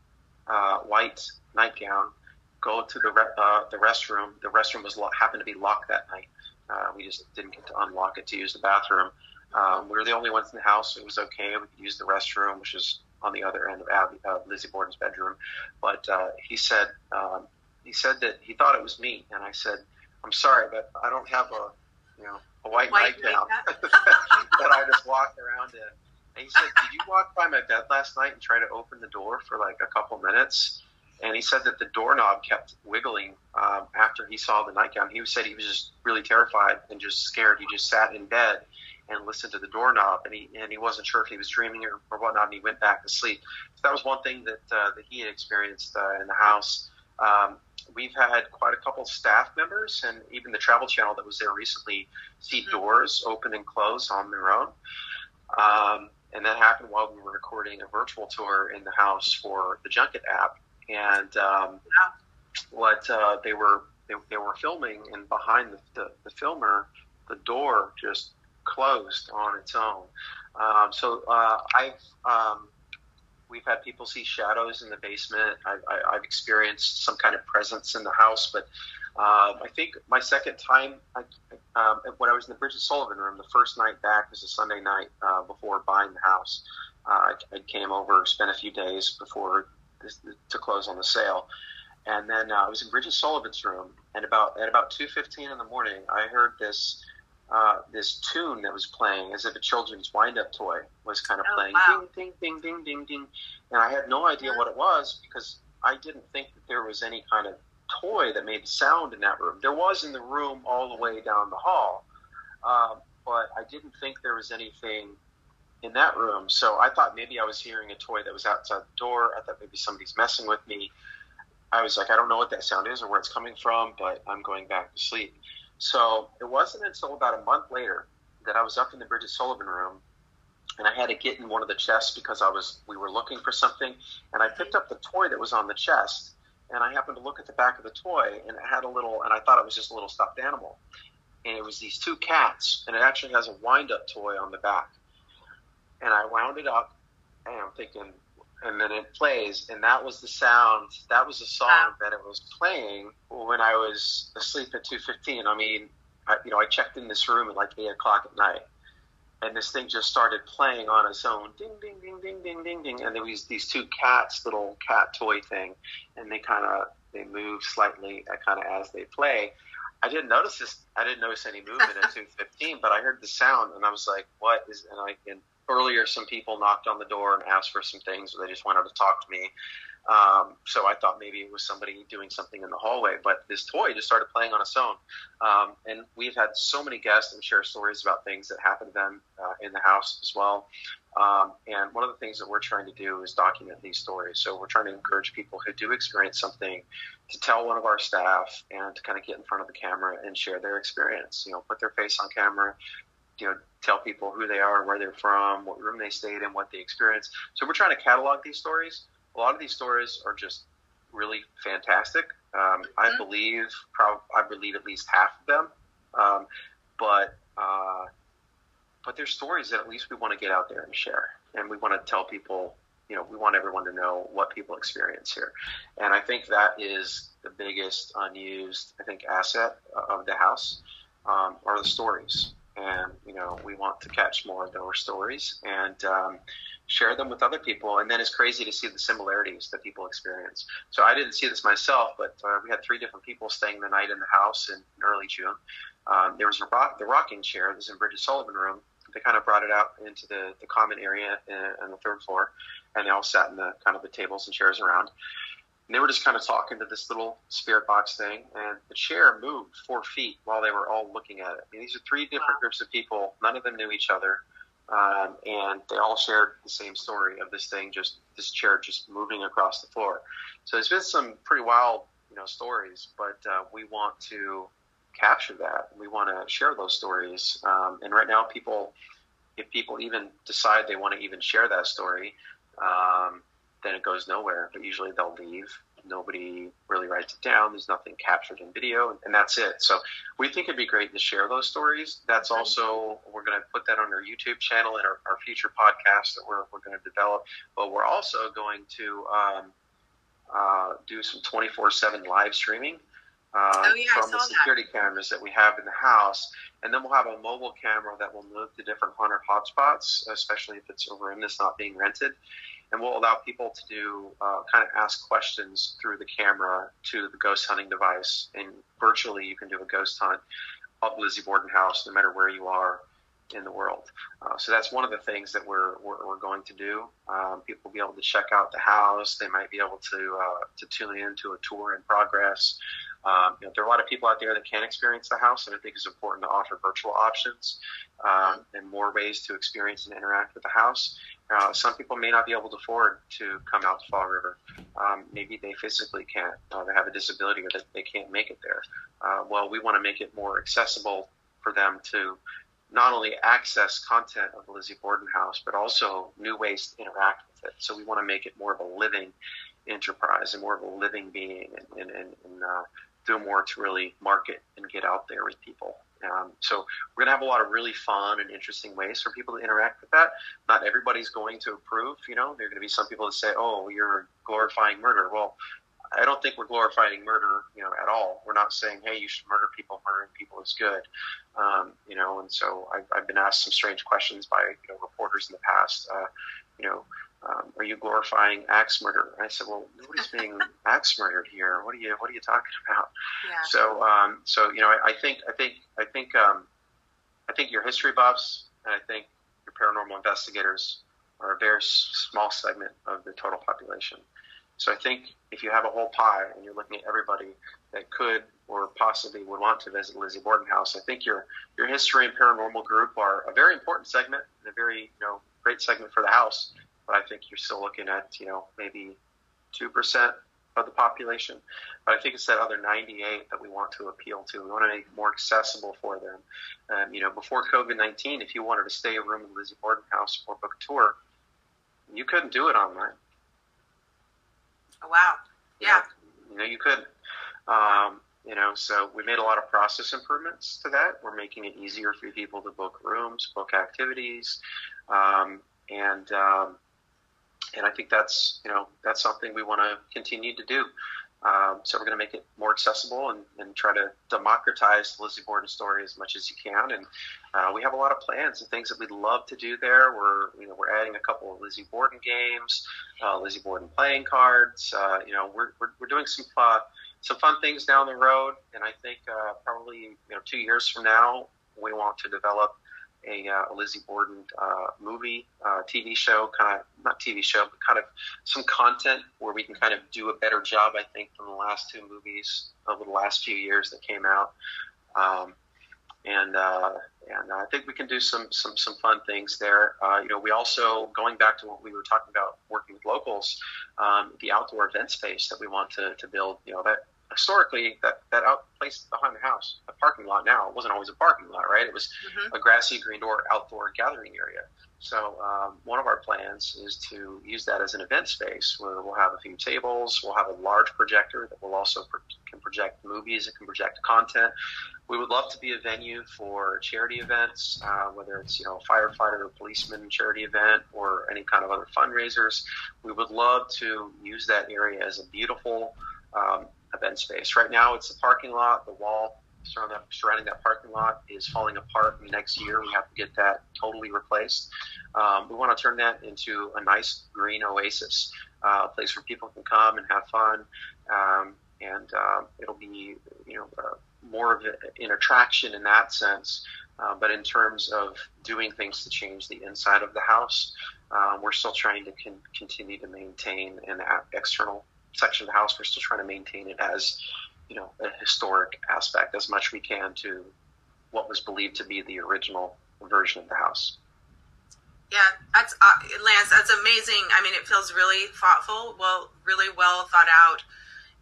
uh, white nightgown, go to the re- the restroom. The restroom was lo- happened to be locked that night. We just didn't get to unlock it to use the bathroom. Um, we were the only ones in the house, it was okay. We could use the restroom, which is on the other end of Abby, uh, Lizzie Borden's bedroom. But uh, he said um, he said that he thought it was me, and I said, "I'm sorry, but I don't have a you know a white, white nightgown [laughs] [laughs] that I just walked around in. And he said, "Did you walk by my bed last night and try to open the door for like a couple minutes?" And he said that the doorknob kept wiggling um, after he saw the nightgown. He said he was just really terrified and just scared. He just sat in bed and listened to the doorknob, and he and he wasn't sure if he was dreaming or, or whatnot. And he went back to sleep. So that was one thing that uh, that he had experienced uh, in the house. Um, we've had quite a couple staff members and even the travel channel that was there recently see mm-hmm. doors open and close on their own. Um, and that happened while we were recording a virtual tour in the house for the Junket app. And um, what uh, they were they, they, were filming, and behind the, the, the, filmer, the door just closed on its own. Um, so uh, I've um, we've had people see shadows in the basement. I, have experienced some kind of presence in the house, but um, I think my second time, I, um, when I was in the Bridget Sullivan room, the first night back was a Sunday night uh, before buying the house. Uh, I, I, came over, spent a few days before this, to close on the sale, And then uh, I was in Bridget Sullivan's room, and about at about two fifteen in the morning, I heard this uh, this tune that was playing as if a children's wind-up toy was kind of Oh, playing, wow. ding, ding, ding, ding, ding, ding, and I had no idea what it was because I didn't think that there was any kind of toy that made the sound in that room. There was in the room all the way down the hall, um, but I didn't think there was anything in that room. So I thought maybe I was hearing a toy that was outside the door. I thought maybe somebody's messing with me. I was like, I don't know what that sound is or where it's coming from, but I'm going back to sleep. So it wasn't until about a month later that I was up in the Bridget Sullivan room and I had to get in one of the chests because I was we were looking for something and I picked up the toy that was on the chest and I happened to look at the back of the toy and it had a little and I thought it was just a little stuffed animal. And it was these two cats and it actually has a wind up toy on the back. And I wound it up and I'm thinking and then it plays and that was the sound that was the song Wow. that it was playing when I was asleep at 2:15. I mean, I, you know, I checked in this room at like eight o'clock at night, and this thing just started playing on its own, ding, ding, ding, ding, ding, ding, ding, and there was these two cats, little cat toy thing, and they kind of they move slightly, uh, kind of as they play. I didn't notice this. I didn't notice any movement at [laughs] 2:15, but I heard the sound, and I was like, "What is?" And I and earlier, some people knocked on the door and asked for some things, or they just wanted to talk to me. Um, so I thought maybe it was somebody doing something in the hallway, but this toy just started playing on its own. Um, and we've had so many guests and share stories about things that happened to them uh, in the house as well. Um, and one of the things that we're trying to do is document these stories. So we're trying to encourage people who do experience something to tell one of our staff and to kind of get in front of the camera and share their experience. You know, put their face on camera, you know, tell people who they are, where they're from, what room they stayed in, what they experienced. So we're trying to catalog these stories. A lot of these stories are just really fantastic. Um, I Mhm. believe, prob- I believe at least half of them. Um, but uh, but there's stories that at least we want to get out there and share, and we want to tell people. You know, we want everyone to know what people experience here, and I think that is the biggest unused, I think, asset of the house um, are the stories. And you know, we want to catch more of those stories and um, share them with other people. And then it's crazy to see the similarities that people experience. So I didn't see this myself, but uh, we had three different people staying the night in the house in, in early June. Um, there was rock, the rocking chair. This is in Bridget Sullivan room. They kind of brought it out into the, the common area uh, on the third floor, and they all sat in the kind of the tables and chairs around. And they were just kind of talking to this little spirit box thing, and the chair moved four feet while they were all looking at it. I mean, these are three different groups of people. None of them knew each other, um, and they all shared the same story of this thing, just this chair just moving across the floor. So there's been some pretty wild, you know, stories, but uh, we want to capture that. We want to share those stories, um, and right now, people, if people even decide they want to even share that story. Um, then it goes nowhere. But usually they'll leave. Nobody really writes it down. There's nothing captured in video, and that's it. So we think it'd be great to share those stories. That's also we're going to put that on our YouTube channel and our, our future podcast that we're we're going to develop. But we're also going to um, uh, do some 24/7 live streaming. Uh, Oh, yeah, from the saw that. security cameras that we have in the house, and then we'll have a mobile camera that will move to different haunted hotspots, especially if it's a room that's not being rented and we'll allow people to do uh, kind of ask questions through the camera to the ghost hunting device. And virtually, you can do a ghost hunt of Lizzie Borden House, no matter where you are in the world. Uh, so that's one of the things that we're we're, we're going to do. Um, people will be able to check out the house. They might be able to uh, to tune in to a tour in progress. Um, you know, there are a lot of people out there that can't experience the house, and I think it's important to offer virtual options um, and more ways to experience and interact with the house. Uh, some people may not be able to afford to come out to Fall River. Um, maybe they physically can't. Uh, they have a disability or they can't make it there. Uh, well, we want to make it more accessible for them to not only access content of the Lizzie Borden House, but also new ways to interact with it. So we want to make it more of a living enterprise and more of a living being and, and, and, and uh, do more to really market and get out there with people. Um, so we're going to have a lot of really fun and interesting ways for people to interact with that. Not everybody's going to approve. You know, there are going to be some people that say, "Oh, you're glorifying murder." Well, I don't think we're glorifying murder, you know, at all. We're not saying, "Hey, you should murder people. Murdering people is good." Um, you know, and so I've, I've been asked some strange questions by you know reporters in the past. Uh, you know, um, "Are you glorifying axe murder?" And I said, "Well, nobody's being [laughs] axe murdered here. What are you What are you talking about?" Yeah. So, um, so you know, I, I think, I think, I think, um, I think your history buffs and I think your paranormal investigators are a very small segment of the total population. So I think if you have a whole pie and you're looking at everybody that could or possibly would want to visit Lizzie Borden House, I think your your history and paranormal group are a very important segment and a very you know great segment for the house. But I think you're still looking at you know maybe two percent of the population. But I think it's that other 98 that we want to appeal to. We want to make it more accessible for them. Um, you know, before COVID 19, if you wanted to stay a room in Lizzie Borden House or book a tour, you couldn't do it online. Oh, wow. Yeah. You know, you could. Um, you know, so we made a lot of process improvements to that. We're making it easier for people to book rooms, book activities, um, and um, and I think that's you know that's something we want to continue to do. Um, so we're going to make it more accessible and, and, try to democratize the Lizzie Borden story as much as you can. And uh, we have a lot of plans and things that we'd love to do there. We're you know we're adding a couple of Lizzie Borden games, uh, Lizzie Borden playing cards. Uh, you know we're, we're, we're doing some some fun things down the road. And I think uh, probably you know two years from now we want to develop a, uh, Lizzie Borden uh, movie, uh, TV show, kind of not TV show, but kind of some content where we can kind of do a better job, I think, than the last two movies over the last few years that came out. Um, and uh, and I think we can do some some some fun things there. Uh, you know, we also going back to what we were talking about working with locals, um, the outdoor event space that we want to, to build. You know, that historically that that out place behind the house, a parking lot now, it wasn't always a parking lot, right? It was mm-hmm. a grassy green door outdoor gathering area. So um, one of our plans is to use that as an event space where we'll have a few tables, we'll have a large projector that will also pro- can project movies, it can project content. We would love to be a venue for charity events, uh, whether it's you know a firefighter or policeman charity event or any kind of other fundraisers. We would love to use that area as a beautiful um, event space. Right now, it's a parking lot. The wall surrounding that, parking lot is falling apart. Next year, we have to get that totally replaced. Um, we want to turn that into a nice green oasis, uh, a place where people can come and have fun, um, and uh, it'll be you know uh, more of an attraction in that sense. Uh, but in terms of doing things to change the inside of the house, uh, we're still trying to con- continue to maintain an external section of the house. We're still trying to maintain it as, you know, a historic aspect as much we can to what was believed to be the original version of the house. Yeah, that's uh, Lance. That's amazing. I mean, it feels really thoughtful, well, really well thought out,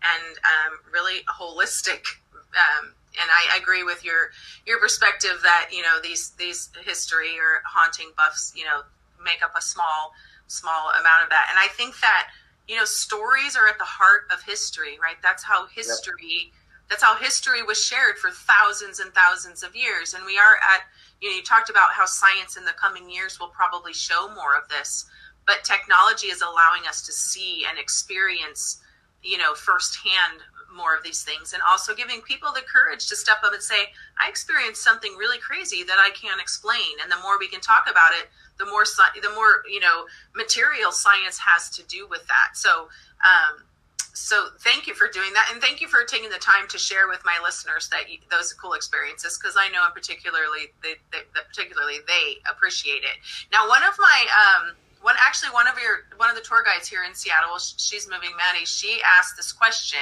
and um, really holistic. Um, and I agree with your your perspective that you know these these history or haunting buffs, you know, make up a small small amount of that. And I think that you know stories are at the heart of history right? That's how history yep. that's how history was shared for thousands and thousands of years. And we are at you know you talked about how science in the coming years will probably show more of this but technology is allowing us to see and experience you know firsthand more of these things and also giving people the courage to step up and say i experienced something really crazy that i can't explain. And the more we can talk about it the more the more you know material science has to do with that. So um, so thank you for doing that, and thank you for taking the time to share with my listeners that you, those cool experiences because I know in particularly they, that particularly they appreciate it. Now, one of my um, one actually one of your one of the tour guides here in Seattle, she's moving Maddie. She asked this question.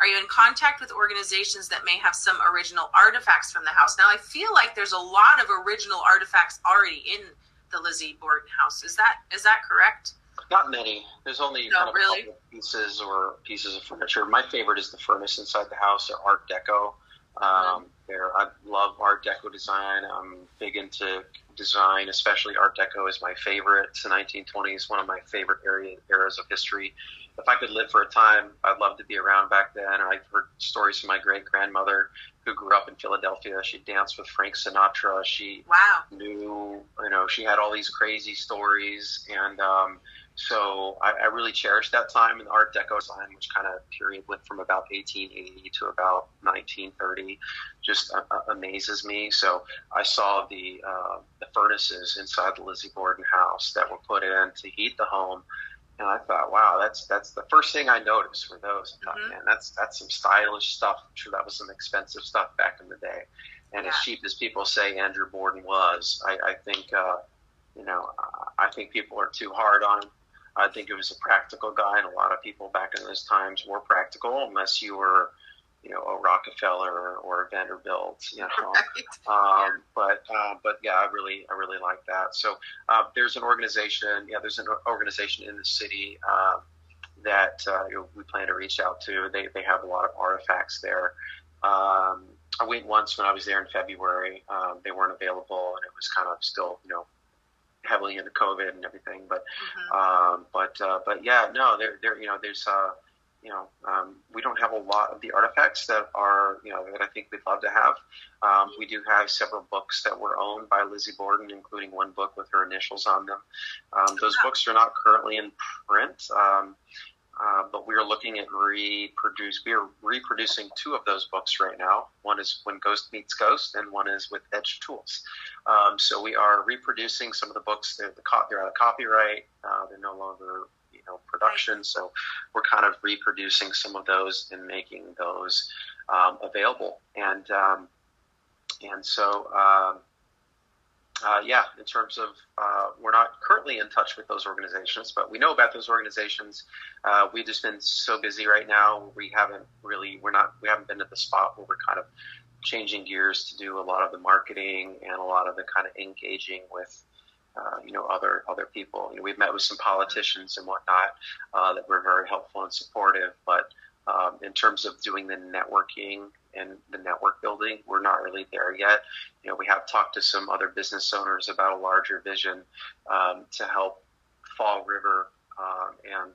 Are you in contact with organizations that may have some original artifacts from the house? Now, I feel like there's a lot of original artifacts already in the Lizzie Borden house. Is that is that correct? Not many. There's only no, kind of really? pieces or pieces of furniture. My favorite is the furnace inside the house. They're Art Deco. Um, there, I love Art Deco design. I'm big into design, especially Art Deco is my favorite. It's the 1920s, one of my favorite area, eras of history. If I could live for a time, I'd love to be around back then. I've heard stories from my great grandmother who grew up in Philadelphia. She danced with Frank Sinatra. She wow. knew, you know, she had all these crazy stories, and um, So I, I, really cherished that time in the Art Deco sign, which kind of period went from about 1880 to about 1930, just uh, uh, amazes me. So I saw the uh, the furnaces inside the Lizzie Borden house that were put in to heat the home, and I thought, wow, that's that's the first thing I noticed for those. I thought, mm-hmm. man, that's that's some stylish stuff. I'm sure that was some expensive stuff back in the day, and yeah. as cheap as people say Andrew Borden was, I, I think. Uh, you know, I think people are too hard on him. I think he was a practical guy, and a lot of people back in those times were practical, unless you were, you know, a Rockefeller or a Vanderbilt, you know. [laughs] Right. Um, but uh, but yeah, I really I really like that. So uh, there's an organization, yeah, there's an organization in the city uh, that uh, you know, we plan to reach out to. They they have a lot of artifacts there. Um, I went once when I was there in February. Um, they weren't available, and it was kind of still, you know, heavily into COVID and everything. But mm-hmm. um, but uh, but yeah, no, there there you know there's uh, you know um, we don't have a lot of the artifacts that are you know that I think we'd love to have. Um, we do have several books that were owned by Lizzie Borden, including one book with her initials on them. Um, those books are not currently in print. Um, uh, but we are looking at reproduce. We are reproducing two of those books right now. One is When Ghost Meets Ghost, and one is with Edged Tools. Um, so we are reproducing some of the books. They're, the co- they're out of copyright. Uh, they're no longer you know production. So we're kind of reproducing some of those and making those um, available. And um, and so um, uh, yeah, in terms of uh, we're not currently in touch with those organizations, but we know about those organizations. Uh, we've just been so busy right now. We haven't really we're not we haven't been at the spot where we're kind of changing gears to do a lot of the marketing and a lot of the kind of engaging with. Uh, you know, other other people. You know, we've met with some politicians and whatnot uh, that were very helpful and supportive. But um, in terms of doing the networking and the network building. We're not really there yet. You know, we have talked to some other business owners about a larger vision um, to help Fall River um, and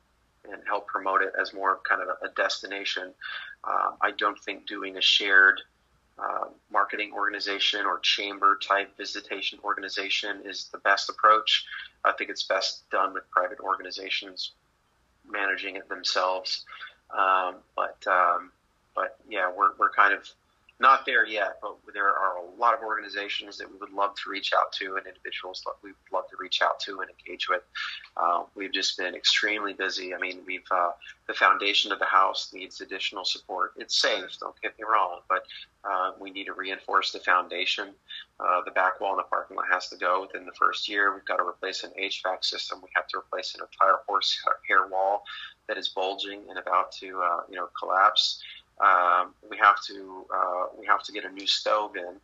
and help promote it as more of kind of a, destination. Um, I don't think doing a shared uh, marketing organization or chamber type visitation organization is the best approach. I think it's best done with private organizations managing it themselves. Um, but um, but yeah, we're, we're kind of not there yet, but there are a lot of organizations that we would love to reach out to and individuals that we would love to reach out to and engage with. Uh, we've just been extremely busy. I mean, we've uh, the foundation of the house needs additional support. It's safe, don't get me wrong, but uh, we need to reinforce the foundation. Uh, the back wall in the parking lot has to go within the first year. We've got to replace an HVAC system. We have to replace an entire horsehair wall that is bulging and about to, uh, you know, collapse. Um, we have to uh, we have to get a new stove in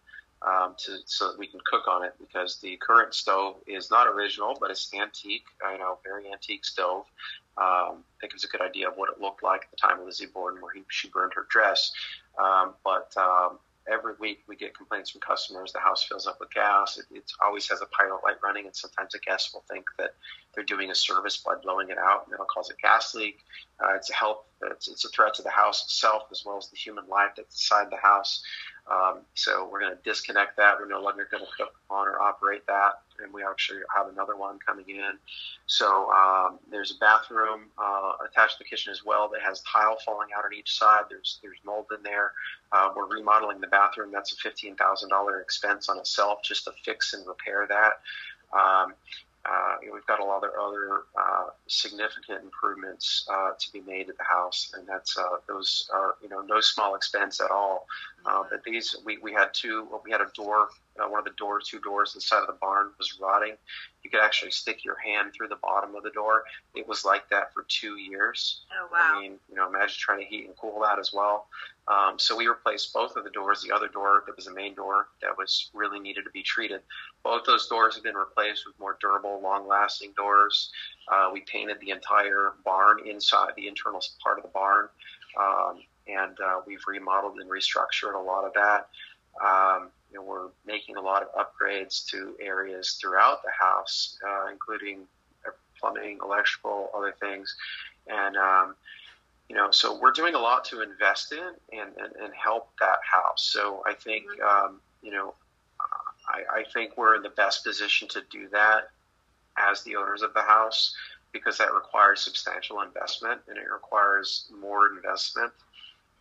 um, to so that we can cook on it because the current stove is not original, but it's antique. I know, very antique stove. Um, I think it's a good idea of what it looked like at the time of Lizzie Borden, where he, she burned her dress. Um, but um, every week we get complaints from customers. The house fills up with gas. It, it, always has a pilot light running, and sometimes a guest will think that they're doing a service by blowing it out, and it'll cause a gas leak. Uh, it's a help. It's, it's, a threat to the house itself as well as the human life that's inside the house. Um, so we're going to disconnect that. We're no longer going to cook on or operate that, and we actually have another one coming in. So um, there's a bathroom uh, attached to the kitchen as well that has tile falling out on each side. There's there's mold in there. Uh, we're remodeling the bathroom. That's a fifteen thousand dollar expense on itself just to fix and repair that. Um, uh, we've got a lot of other uh, significant improvements uh, to be made at the house, and that's uh, those are you know no small expense at all. Uh, but these we, we had two. We had a door. Uh, one of the doors, two doors inside of the barn was rotting. You could actually stick your hand through the bottom of the door. It was like that for two years. Oh wow! I mean, you know, imagine trying to heat and cool that as well. Um, so we replaced both of the doors. The other door that was the main door that was really needed to be treated. Both those doors have been replaced with more durable, long-lasting doors. Uh, we painted the entire barn inside, the internal part of the barn, um, and uh, we've remodeled and restructured a lot of that. Um, you know, we're making a lot of upgrades to areas throughout the house, uh, including plumbing, electrical, other things, and um, you know, so we're doing a lot to invest in and, and, and help that house. So I think, mm-hmm. um, you know, I, I, think we're in the best position to do that as the owners of the house. because that requires substantial investment and it requires more investment,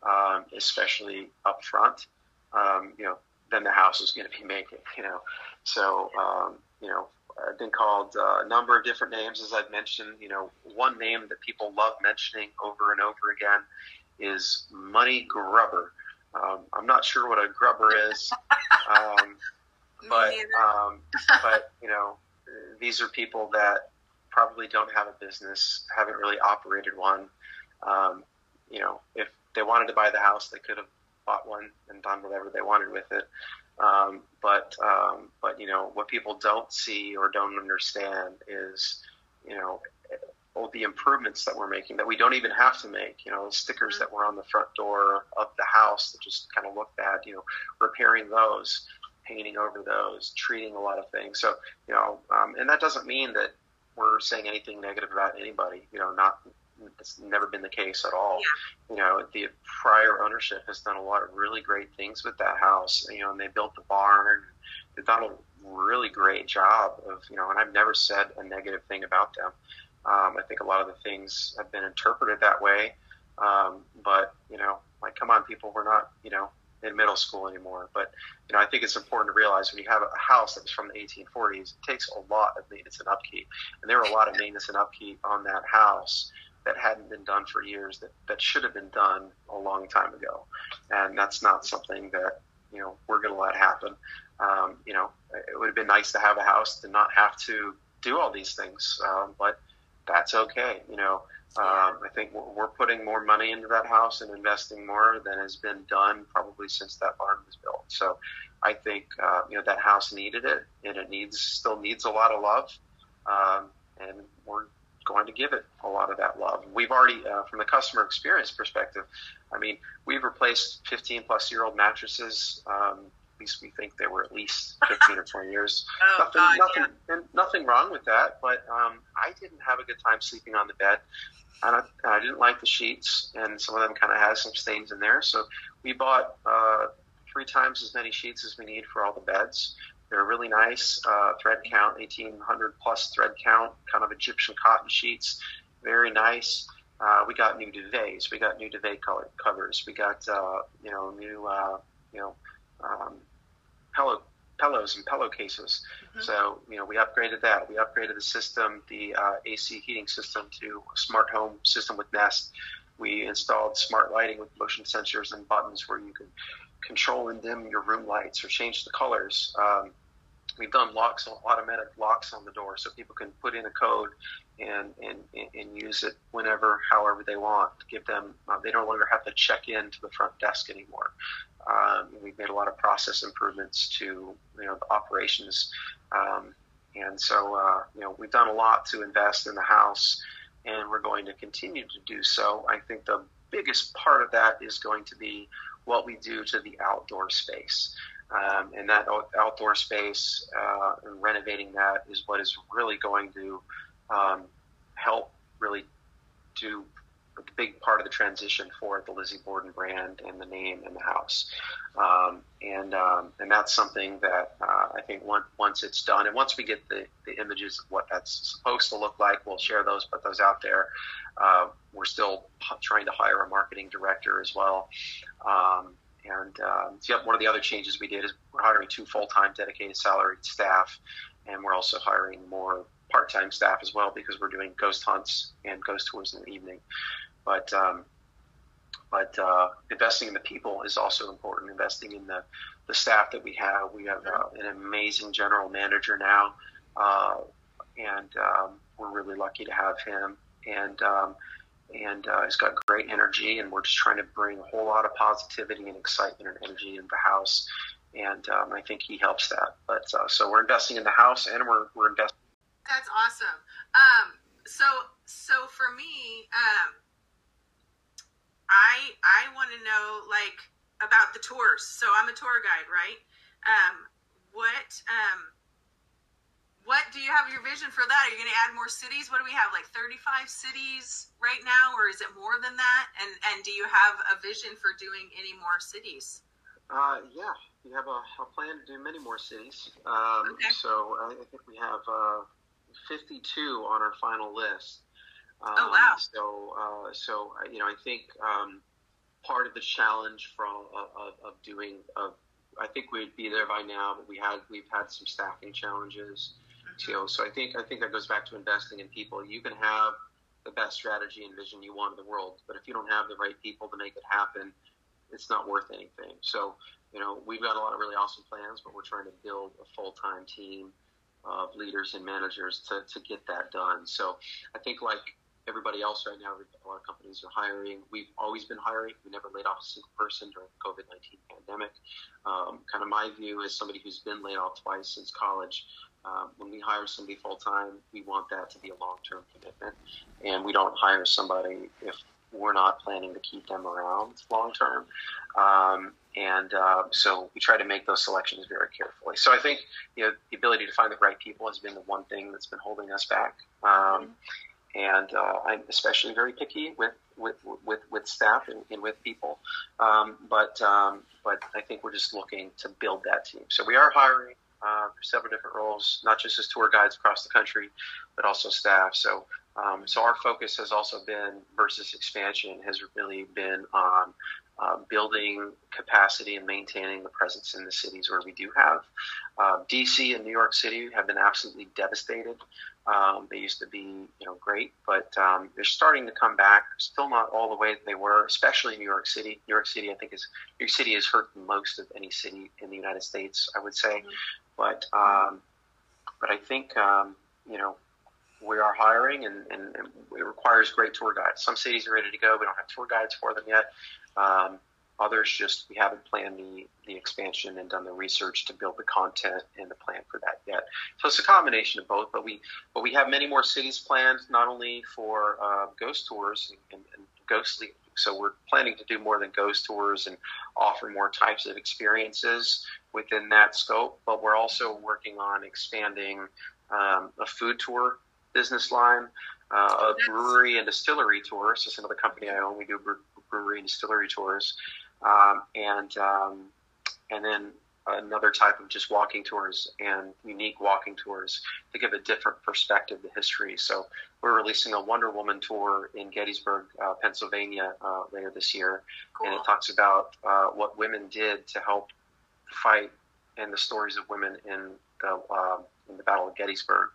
um, especially upfront. Um, you know, than the house is going to be making. You know, so um, you know, I've been called uh, a number of different names, as I've mentioned. You know, one name that people love mentioning over and over again is Money Grubber. Um, I'm not sure what a grubber is, [laughs] um, but um, but you know, these are people that probably don't have a business, haven't really operated one. Um, you know, if they wanted to buy the house, they could have bought one and done whatever they wanted with it. Um, but um, but you know what people don't see or don't understand is you know all the improvements that we're making that we don't even have to make. You know, stickers that were on the front door of the house that just kind of look bad. You know, repairing those, painting over those, treating a lot of things. So you know, um, and that doesn't mean that we're saying anything negative about anybody. You know, not it's never been the case at all. Yeah. You know, the prior ownership has done a lot of really great things with that house. You know, and they built the barn. They've done a really great job of, you know, and I've never said a negative thing about them. Um, I think a lot of the things have been interpreted that way. Um, but, you know, like, come on, people, we're not, you know, in middle school anymore. But, you know, I think it's important to realize when you have a house that was from the 1840s, it takes a lot of maintenance and upkeep. And there were a lot of maintenance and upkeep on that house that hadn't been done for years that, that should have been done a long time ago. And that's not something that, you know, we're going to let happen. Um, you know, it would have been nice to have a house to not have to do all these things, um, but that's okay. You know, um, I think we're putting more money into that house and investing more than has been done probably since that barn was built. So I think, uh, you know, that house needed it and it needs, still needs a lot of love. Um, and we're going to give it a lot of that love. We've already, uh, from the customer experience perspective, I mean, we've replaced 15 plus year old mattresses. Um, at least we think they were at least 15 or 20 years. [laughs] Oh, nothing, God, nothing, yeah. nothing wrong with that. But um, I didn't have a good time sleeping on the bed. And I, I didn't like the sheets, and some of them kind of had some stains in there. So we bought uh, three times as many sheets as we need for all the beds. They're really nice. Uh, thread count, 1800 plus thread count, kind of Egyptian cotton sheets. Very nice. Uh, we got new duvets. We got new duvet color covers. We got uh, you know new uh, you know um, pillow pillows and pillowcases. Mm-hmm. So you know we upgraded that. We upgraded the system, the uh, AC heating system to a smart home system with Nest. We installed smart lighting with motion sensors and buttons where you can control and dim your room lights or change the colors. Um, we've done locks, automatic locks on the door, so people can put in a code and and, and use it whenever, however they want. Give them, uh, they no longer have to check in to the front desk anymore. Um, we've made a lot of process improvements to you know the operations, um, and so uh, you know we've done a lot to invest in the house, and we're going to continue to do so. I think the biggest part of that is going to be what we do to the outdoor space. Um, and that outdoor space uh, and renovating that is what is really going to um, help really do a big part of the transition for the Lizzie Borden brand and the name and the house. Um, and um, and that's something that uh, I think once, once it's done and once we get the, the images of what that's supposed to look like, we'll share those, put those out there. Uh, we're still trying to hire a marketing director as well. Um, and um, so one of the other changes we did is we're hiring two full-time dedicated salaried staff, and we're also hiring more part-time staff as well because we're doing ghost hunts and ghost tours in the evening. But um, but uh, investing in the people is also important. Investing in the the staff that we have. We have uh, an amazing general manager now, uh, and um, we're really lucky to have him. And um, and uh, he's got great energy, and we're just trying to bring a whole lot of positivity and excitement and energy into the house. And um, I think he helps that. But uh, so we're investing in the house, and we're we're investing. That's awesome. Um, so so for me, um, I I want to know like about the tours. So I'm a tour guide, right? Um, what um, what do you have your vision for that? Are you going to add more cities? What do we have? Like 35 cities right now, or is it more than that? And and do you have a vision for doing any more cities? Uh, yeah, we have a, a, plan to do many more cities. Um, okay. So I, I, think we have uh, 52 on our final list. Um, oh wow! So, uh, so you know, I think um, part of the challenge from of, of doing, of, I think we'd be there by now, but we had we've had some staffing challenges. Mm-hmm. You so I think I think that goes back to investing in people. You can have the best strategy and vision you want in the world, but if you don't have the right people to make it happen, it's not worth anything. So, you know, we've got a lot of really awesome plans, but we're trying to build a full time team of leaders and managers to, to get that done. So I think like everybody else right now, a lot of companies are hiring. We've always been hiring. We never laid off a single person during the COVID 19 pandemic. Um, kind of my view as somebody who's been laid off twice since college. Um, when we hire somebody full time, we want that to be a long term commitment. And we don't hire somebody if we're not planning to keep them around long term. Um, and uh, so we try to make those selections very carefully. So I think you know, the ability to find the right people has been the one thing that's been holding us back. Um, and uh, I'm especially very picky with with with, with staff and, and with people. Um, but um, but I think we're just looking to build that team. So we are hiring uh, for several different roles, not just as tour guides across the country, but also staff. So um, so our focus has also been versus expansion has really been on uh, building capacity and maintaining the presence in the cities where we do have. Uh, um, DC and New York City have been absolutely devastated. Um, they used to be, you know, great, but um, they're starting to come back. Still not all the way that they were, especially New York City. New York City, I think, is New York City is hurt the most of any city in the United States, I would say. Mm-hmm. But um, but I think um, you know we are hiring, and, and, it requires great tour guides. Some cities are ready to go. We don't have tour guides for them yet. Um, others just we haven't planned the, the expansion and done the research to build the content and the plan for that yet. So it's a combination of both. But we but we have many more cities planned, not only for uh, ghost tours and, and. So we're planning to do more than ghost tours and offer more types of experiences within that scope. But we're also working on expanding um, a food tour business line, uh, a brewery and distillery tour. So, another company I own. We do brewery and distillery tours, um, and um, and then another type of just walking tours and unique walking tours to give a different perspective to history. So we're releasing a Wonder Woman tour in Gettysburg, uh, Pennsylvania uh, later this year, cool. and it talks about uh, what women did to help fight and the stories of women in the um, in the Battle of Gettysburg.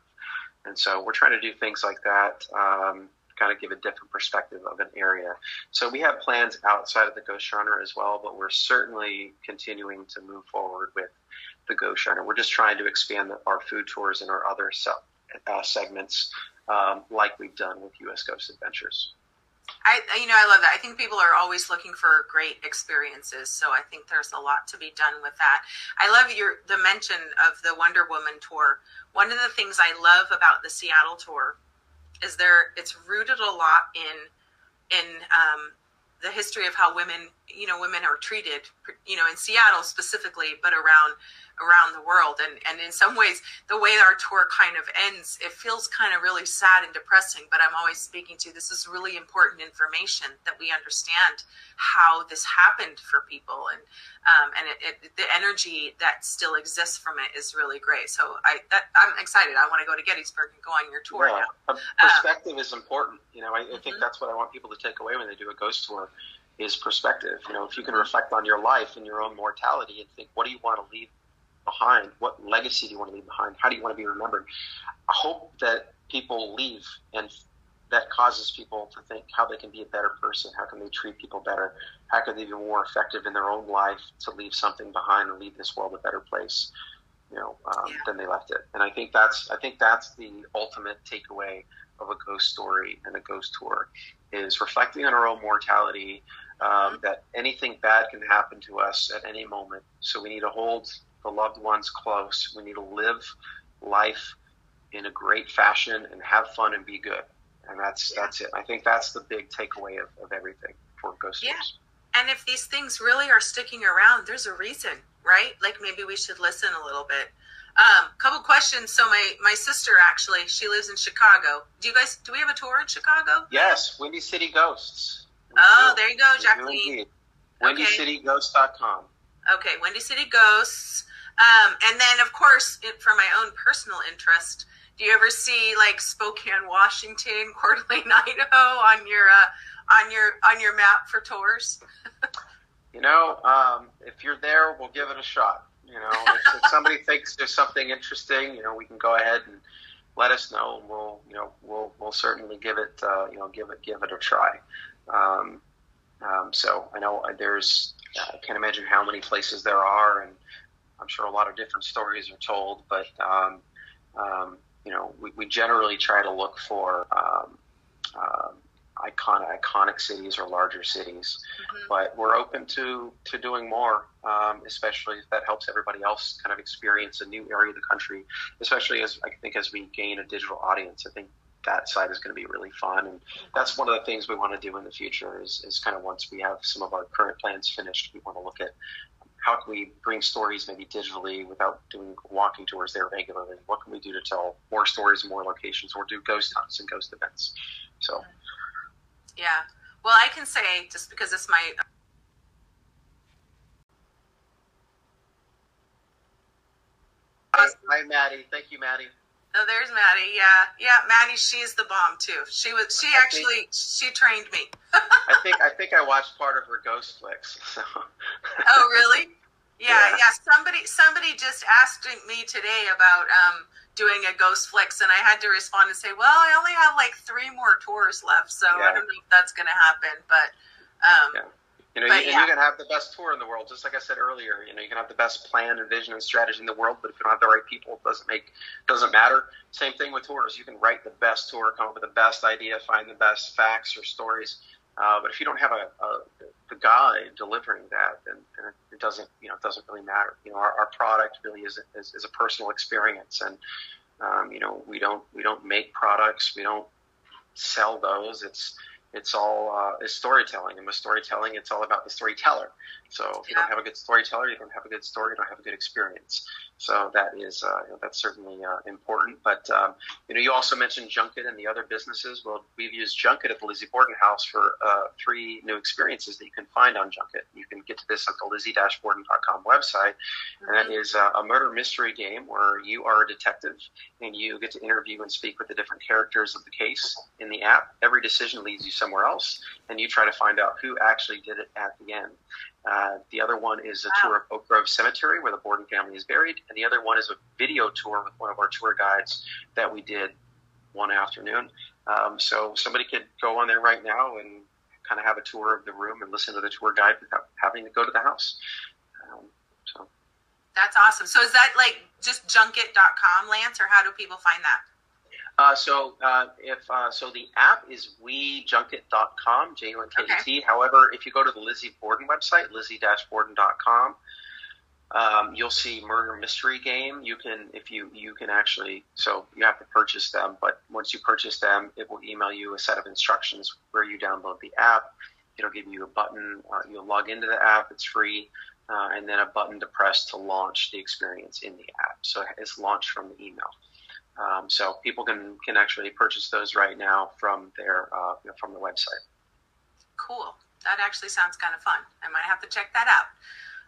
And so we're trying to do things like that, um, kind of give a different perspective of an area. So we have plans outside of the Ghost Runner as well, but we're certainly continuing to move forward with the Ghost Runner. We're just trying to expand the, our food tours and our other uh, segments um, like we've done with U.S. Ghost Adventures. I, you know, I love that. I think people are always looking for great experiences, so I think there's a lot to be done with that. I love your the mention of the Wonder Woman tour. One of the things I love about the Seattle tour is there it's rooted a lot in in um, the history of how women, you know, women are treated, you know, in Seattle specifically, but around around the world. And, and in some ways, the way our tour kind of ends, it feels kind of really sad and depressing. But I'm always speaking to this is really important information that we understand how this happened for people. And um, and it, it, the energy that still exists from it is really great. So I that, I'm excited. I want to go to Gettysburg and go on your tour yeah. now. Perspective um, is important. You know, I, I think mm-hmm. that's what I want people to take away when they do a ghost tour is perspective. You know, if you can reflect on your life and your own mortality and think, what do you want to leave behind? What legacy do you want to leave behind? How do you want to be remembered? I hope that people leave and that causes people to think how they can be a better person. How can they treat people better? How can they be more effective in their own life to leave something behind and leave this world a better place, you know, um, yeah. than they left it. And I think that's I think that's the ultimate takeaway of a ghost story and a ghost tour is reflecting on our own mortality. Um, that anything bad can happen to us at any moment. So we need to hold the loved ones close. We need to live life in a great fashion and have fun and be good. And that's yeah. that's it. I think that's the big takeaway of, of everything for Ghost yeah. And if these things really are sticking around, there's a reason, right? Like maybe we should listen a little bit. Um, couple questions. So my my sister actually, she lives in Chicago. Do you guys do we have a tour in Chicago? Yes, Windy City Ghosts. Oh, there you go, Jacqueline. WindyCityGhosts.com. Okay, Windy City Ghosts. Um, and then, of course, it, for my own personal interest, Do you ever see like Spokane, Washington, [laughs] Coeur d'Alene, Idaho on your uh, on your on your map for tours? [laughs] you know, um, if you're there, we'll give it a shot. You know, if, if [laughs] somebody thinks there's something interesting, you know, we can go ahead and let us know, and we'll you know we'll we'll certainly give it uh, you know give it give it a try. Um, um, so I know there's I can't imagine how many places there are, and I'm sure a lot of different stories are told, but um, um, you know, we, we, generally try to look for um, uh, iconic, iconic cities or larger cities, mm-hmm. but we're open to to doing more, um, especially if that helps everybody else kind of experience a new area of the country. Especially as I think as we gain a digital audience, I think that side is going to be really fun, and that's one of the things we want to do in the future. Is, is kind of once we have some of our current plans finished, we want to look at how can we bring stories maybe digitally without doing walking tours there regularly? What can we do to tell more stories, in more locations, or do ghost hunts and ghost events? So, yeah. Well, I can say just because this my Hi, hi, Maddie. Thank you, Maddie. Oh, there's Maddie. Yeah, yeah, Maddie. She's the bomb too. She was. She I actually. Think, she trained me. I think. I think I watched part of her ghost flicks. So. oh, really? [laughs] Yeah, yeah, yeah. Somebody. Somebody just asked me today about um, doing a ghost flicks, and I had to respond and say, "Well, I only have like three more tours left, so yeah. I don't know if that's going to happen." But. Um, yeah you know, you, yeah. and you can have the best tour in the world, just like I said earlier. You know, you can have the best plan and vision and strategy in the world, but if you don't have the right people, it doesn't make doesn't matter. Same thing with tours. You can write the best tour, come up with the best idea, find the best facts or stories, uh, but if you don't have a, a the guy delivering that, then, then, it doesn't you know it doesn't really matter. You know, our, our product really is, is, is a personal experience, and um, you know we don't we don't make products, we don't sell those. It's it's all uh, is storytelling, and with storytelling, it's all about the storyteller. So if you don't have a good storyteller, you don't have a good story, you don't have a good experience. So that is uh, that's certainly uh, important. But um, you know, you also mentioned Junket and the other businesses. Well, we've used Junket at the Lizzie Borden House for uh, three new experiences that you can find on Junket. You can get to this at the Lizzie-Borden.com website, and that mm-hmm. uh, a murder mystery game where you are a detective and you get to interview and speak with the different characters of the case in the app. Every decision leads you somewhere else, and you try to find out who actually did it at the end. Uh, the other one is a wow. tour of Oak Grove Cemetery, where the Borden family is buried, and the other one is a video tour with one of our tour guides that we did one afternoon. Um, so somebody could go on there right now and kind of have a tour of the room and listen to the tour guide without having to go to the house. Um, so that's awesome. So is that like just junket.com, Lance, or how do people find that? Uh, so uh, if uh, so, the app is wejunket.com, J U N K E T. Okay. However, if you go to the Lizzie Borden website, lizzie-borden.com, um, you'll see Murder Mystery Game. You can, if you you can actually, so you have to purchase them. But once you purchase them, it will email you a set of instructions where you download the app. It'll give you a button. Uh, you'll log into the app. It's free. Uh, and then a button to press to launch the experience in the app. So it's launched from the email. Um, so people can can actually purchase those right now from their uh, you know, from the website. Cool. That actually sounds kind of fun. I might have to check that out.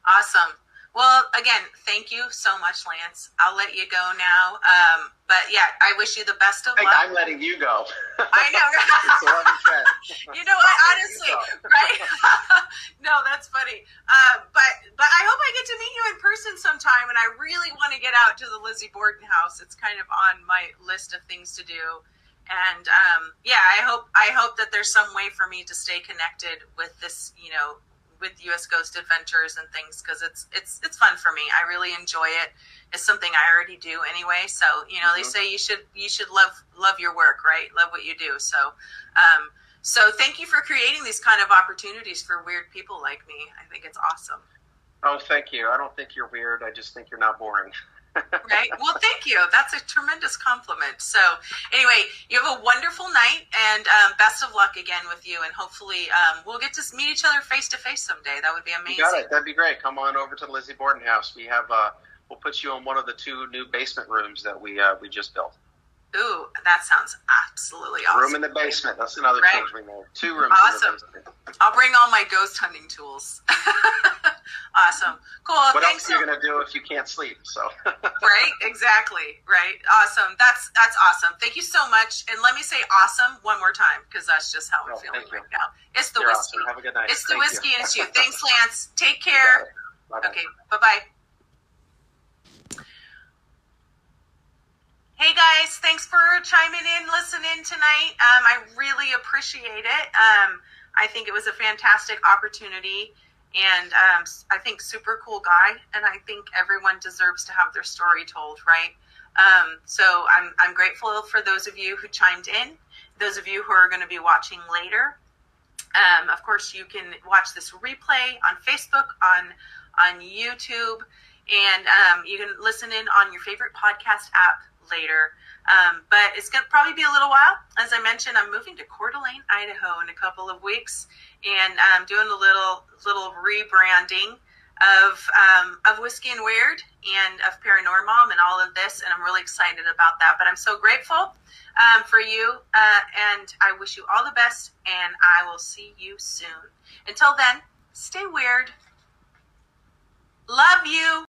Awesome. Well, again, thank you so much, Lance. I'll let you go now. Um, but yeah, I wish you the best of luck. I'm letting you go. [laughs] I know. [laughs] [laughs] you know what? Honestly, right? no, that's funny. Uh, but but I hope I get to meet you in person sometime. And I really want to get out to the Lizzie Borden house. It's kind of on my list of things to do. And um, yeah, I hope I hope that there's some way for me to stay connected with this, you know, with U.S. Ghost Adventures and things because it's it's it's fun for me. I really enjoy it. It's something I already do anyway. So you know, mm-hmm. they say you should you should love love your work, right? Love what you do. So, um, so thank you for creating these kind of opportunities for weird people like me. I think it's awesome. Oh, thank you. I don't think you're weird. I just think you're not boring [laughs] right? Well, thank you. That's a tremendous compliment. So, anyway, you have a wonderful night and um, best of luck again with you. And hopefully, um, we'll get to meet each other face to face someday. That would be amazing. You got it. That'd be great. Come on over to the Lizzie Borden house. We have, uh, we'll put you in one of the two new basement rooms that we uh, we just built. Ooh, that sounds absolutely awesome. Room in the basement. That's another right? change we made. Two rooms. Awesome. I'll bring all my ghost hunting tools. [laughs] Awesome. Cool. What Thanks else are you gonna do if you can't sleep? So. [laughs] right. Exactly. Right. Awesome. That's that's awesome. Thank you so much. And let me say awesome one more time because that's just how I'm Oh, feeling thank you. right now. It's the You're whiskey. awesome. Have a good night. It's the Thank whiskey you. and it's you. [laughs] Thanks, Lance. Take care. Bye-bye. Okay. Bye bye. Hey guys, thanks for chiming in, listening tonight. Um, I really appreciate it. Um, I think it was a fantastic opportunity, and um, I think super cool guy. And I think everyone deserves to have their story told, right? Um, so I'm I'm grateful for those of you who chimed in. Those of you who are going to be watching later. Um, of course, you can watch this replay on Facebook, on on YouTube, and um, you can listen in on your favorite podcast app later. Um, but it's going to probably be a little while. As I mentioned, I'm moving to Coeur d'Alene, Idaho in a couple of weeks, and I'm doing a little little rebranding of um, of whiskey and weird and of paranormal and all of this, and I'm really excited about that. But I'm so grateful um, for you, uh, and I wish you all the best, and I will see you soon. Until then, stay weird. Love you.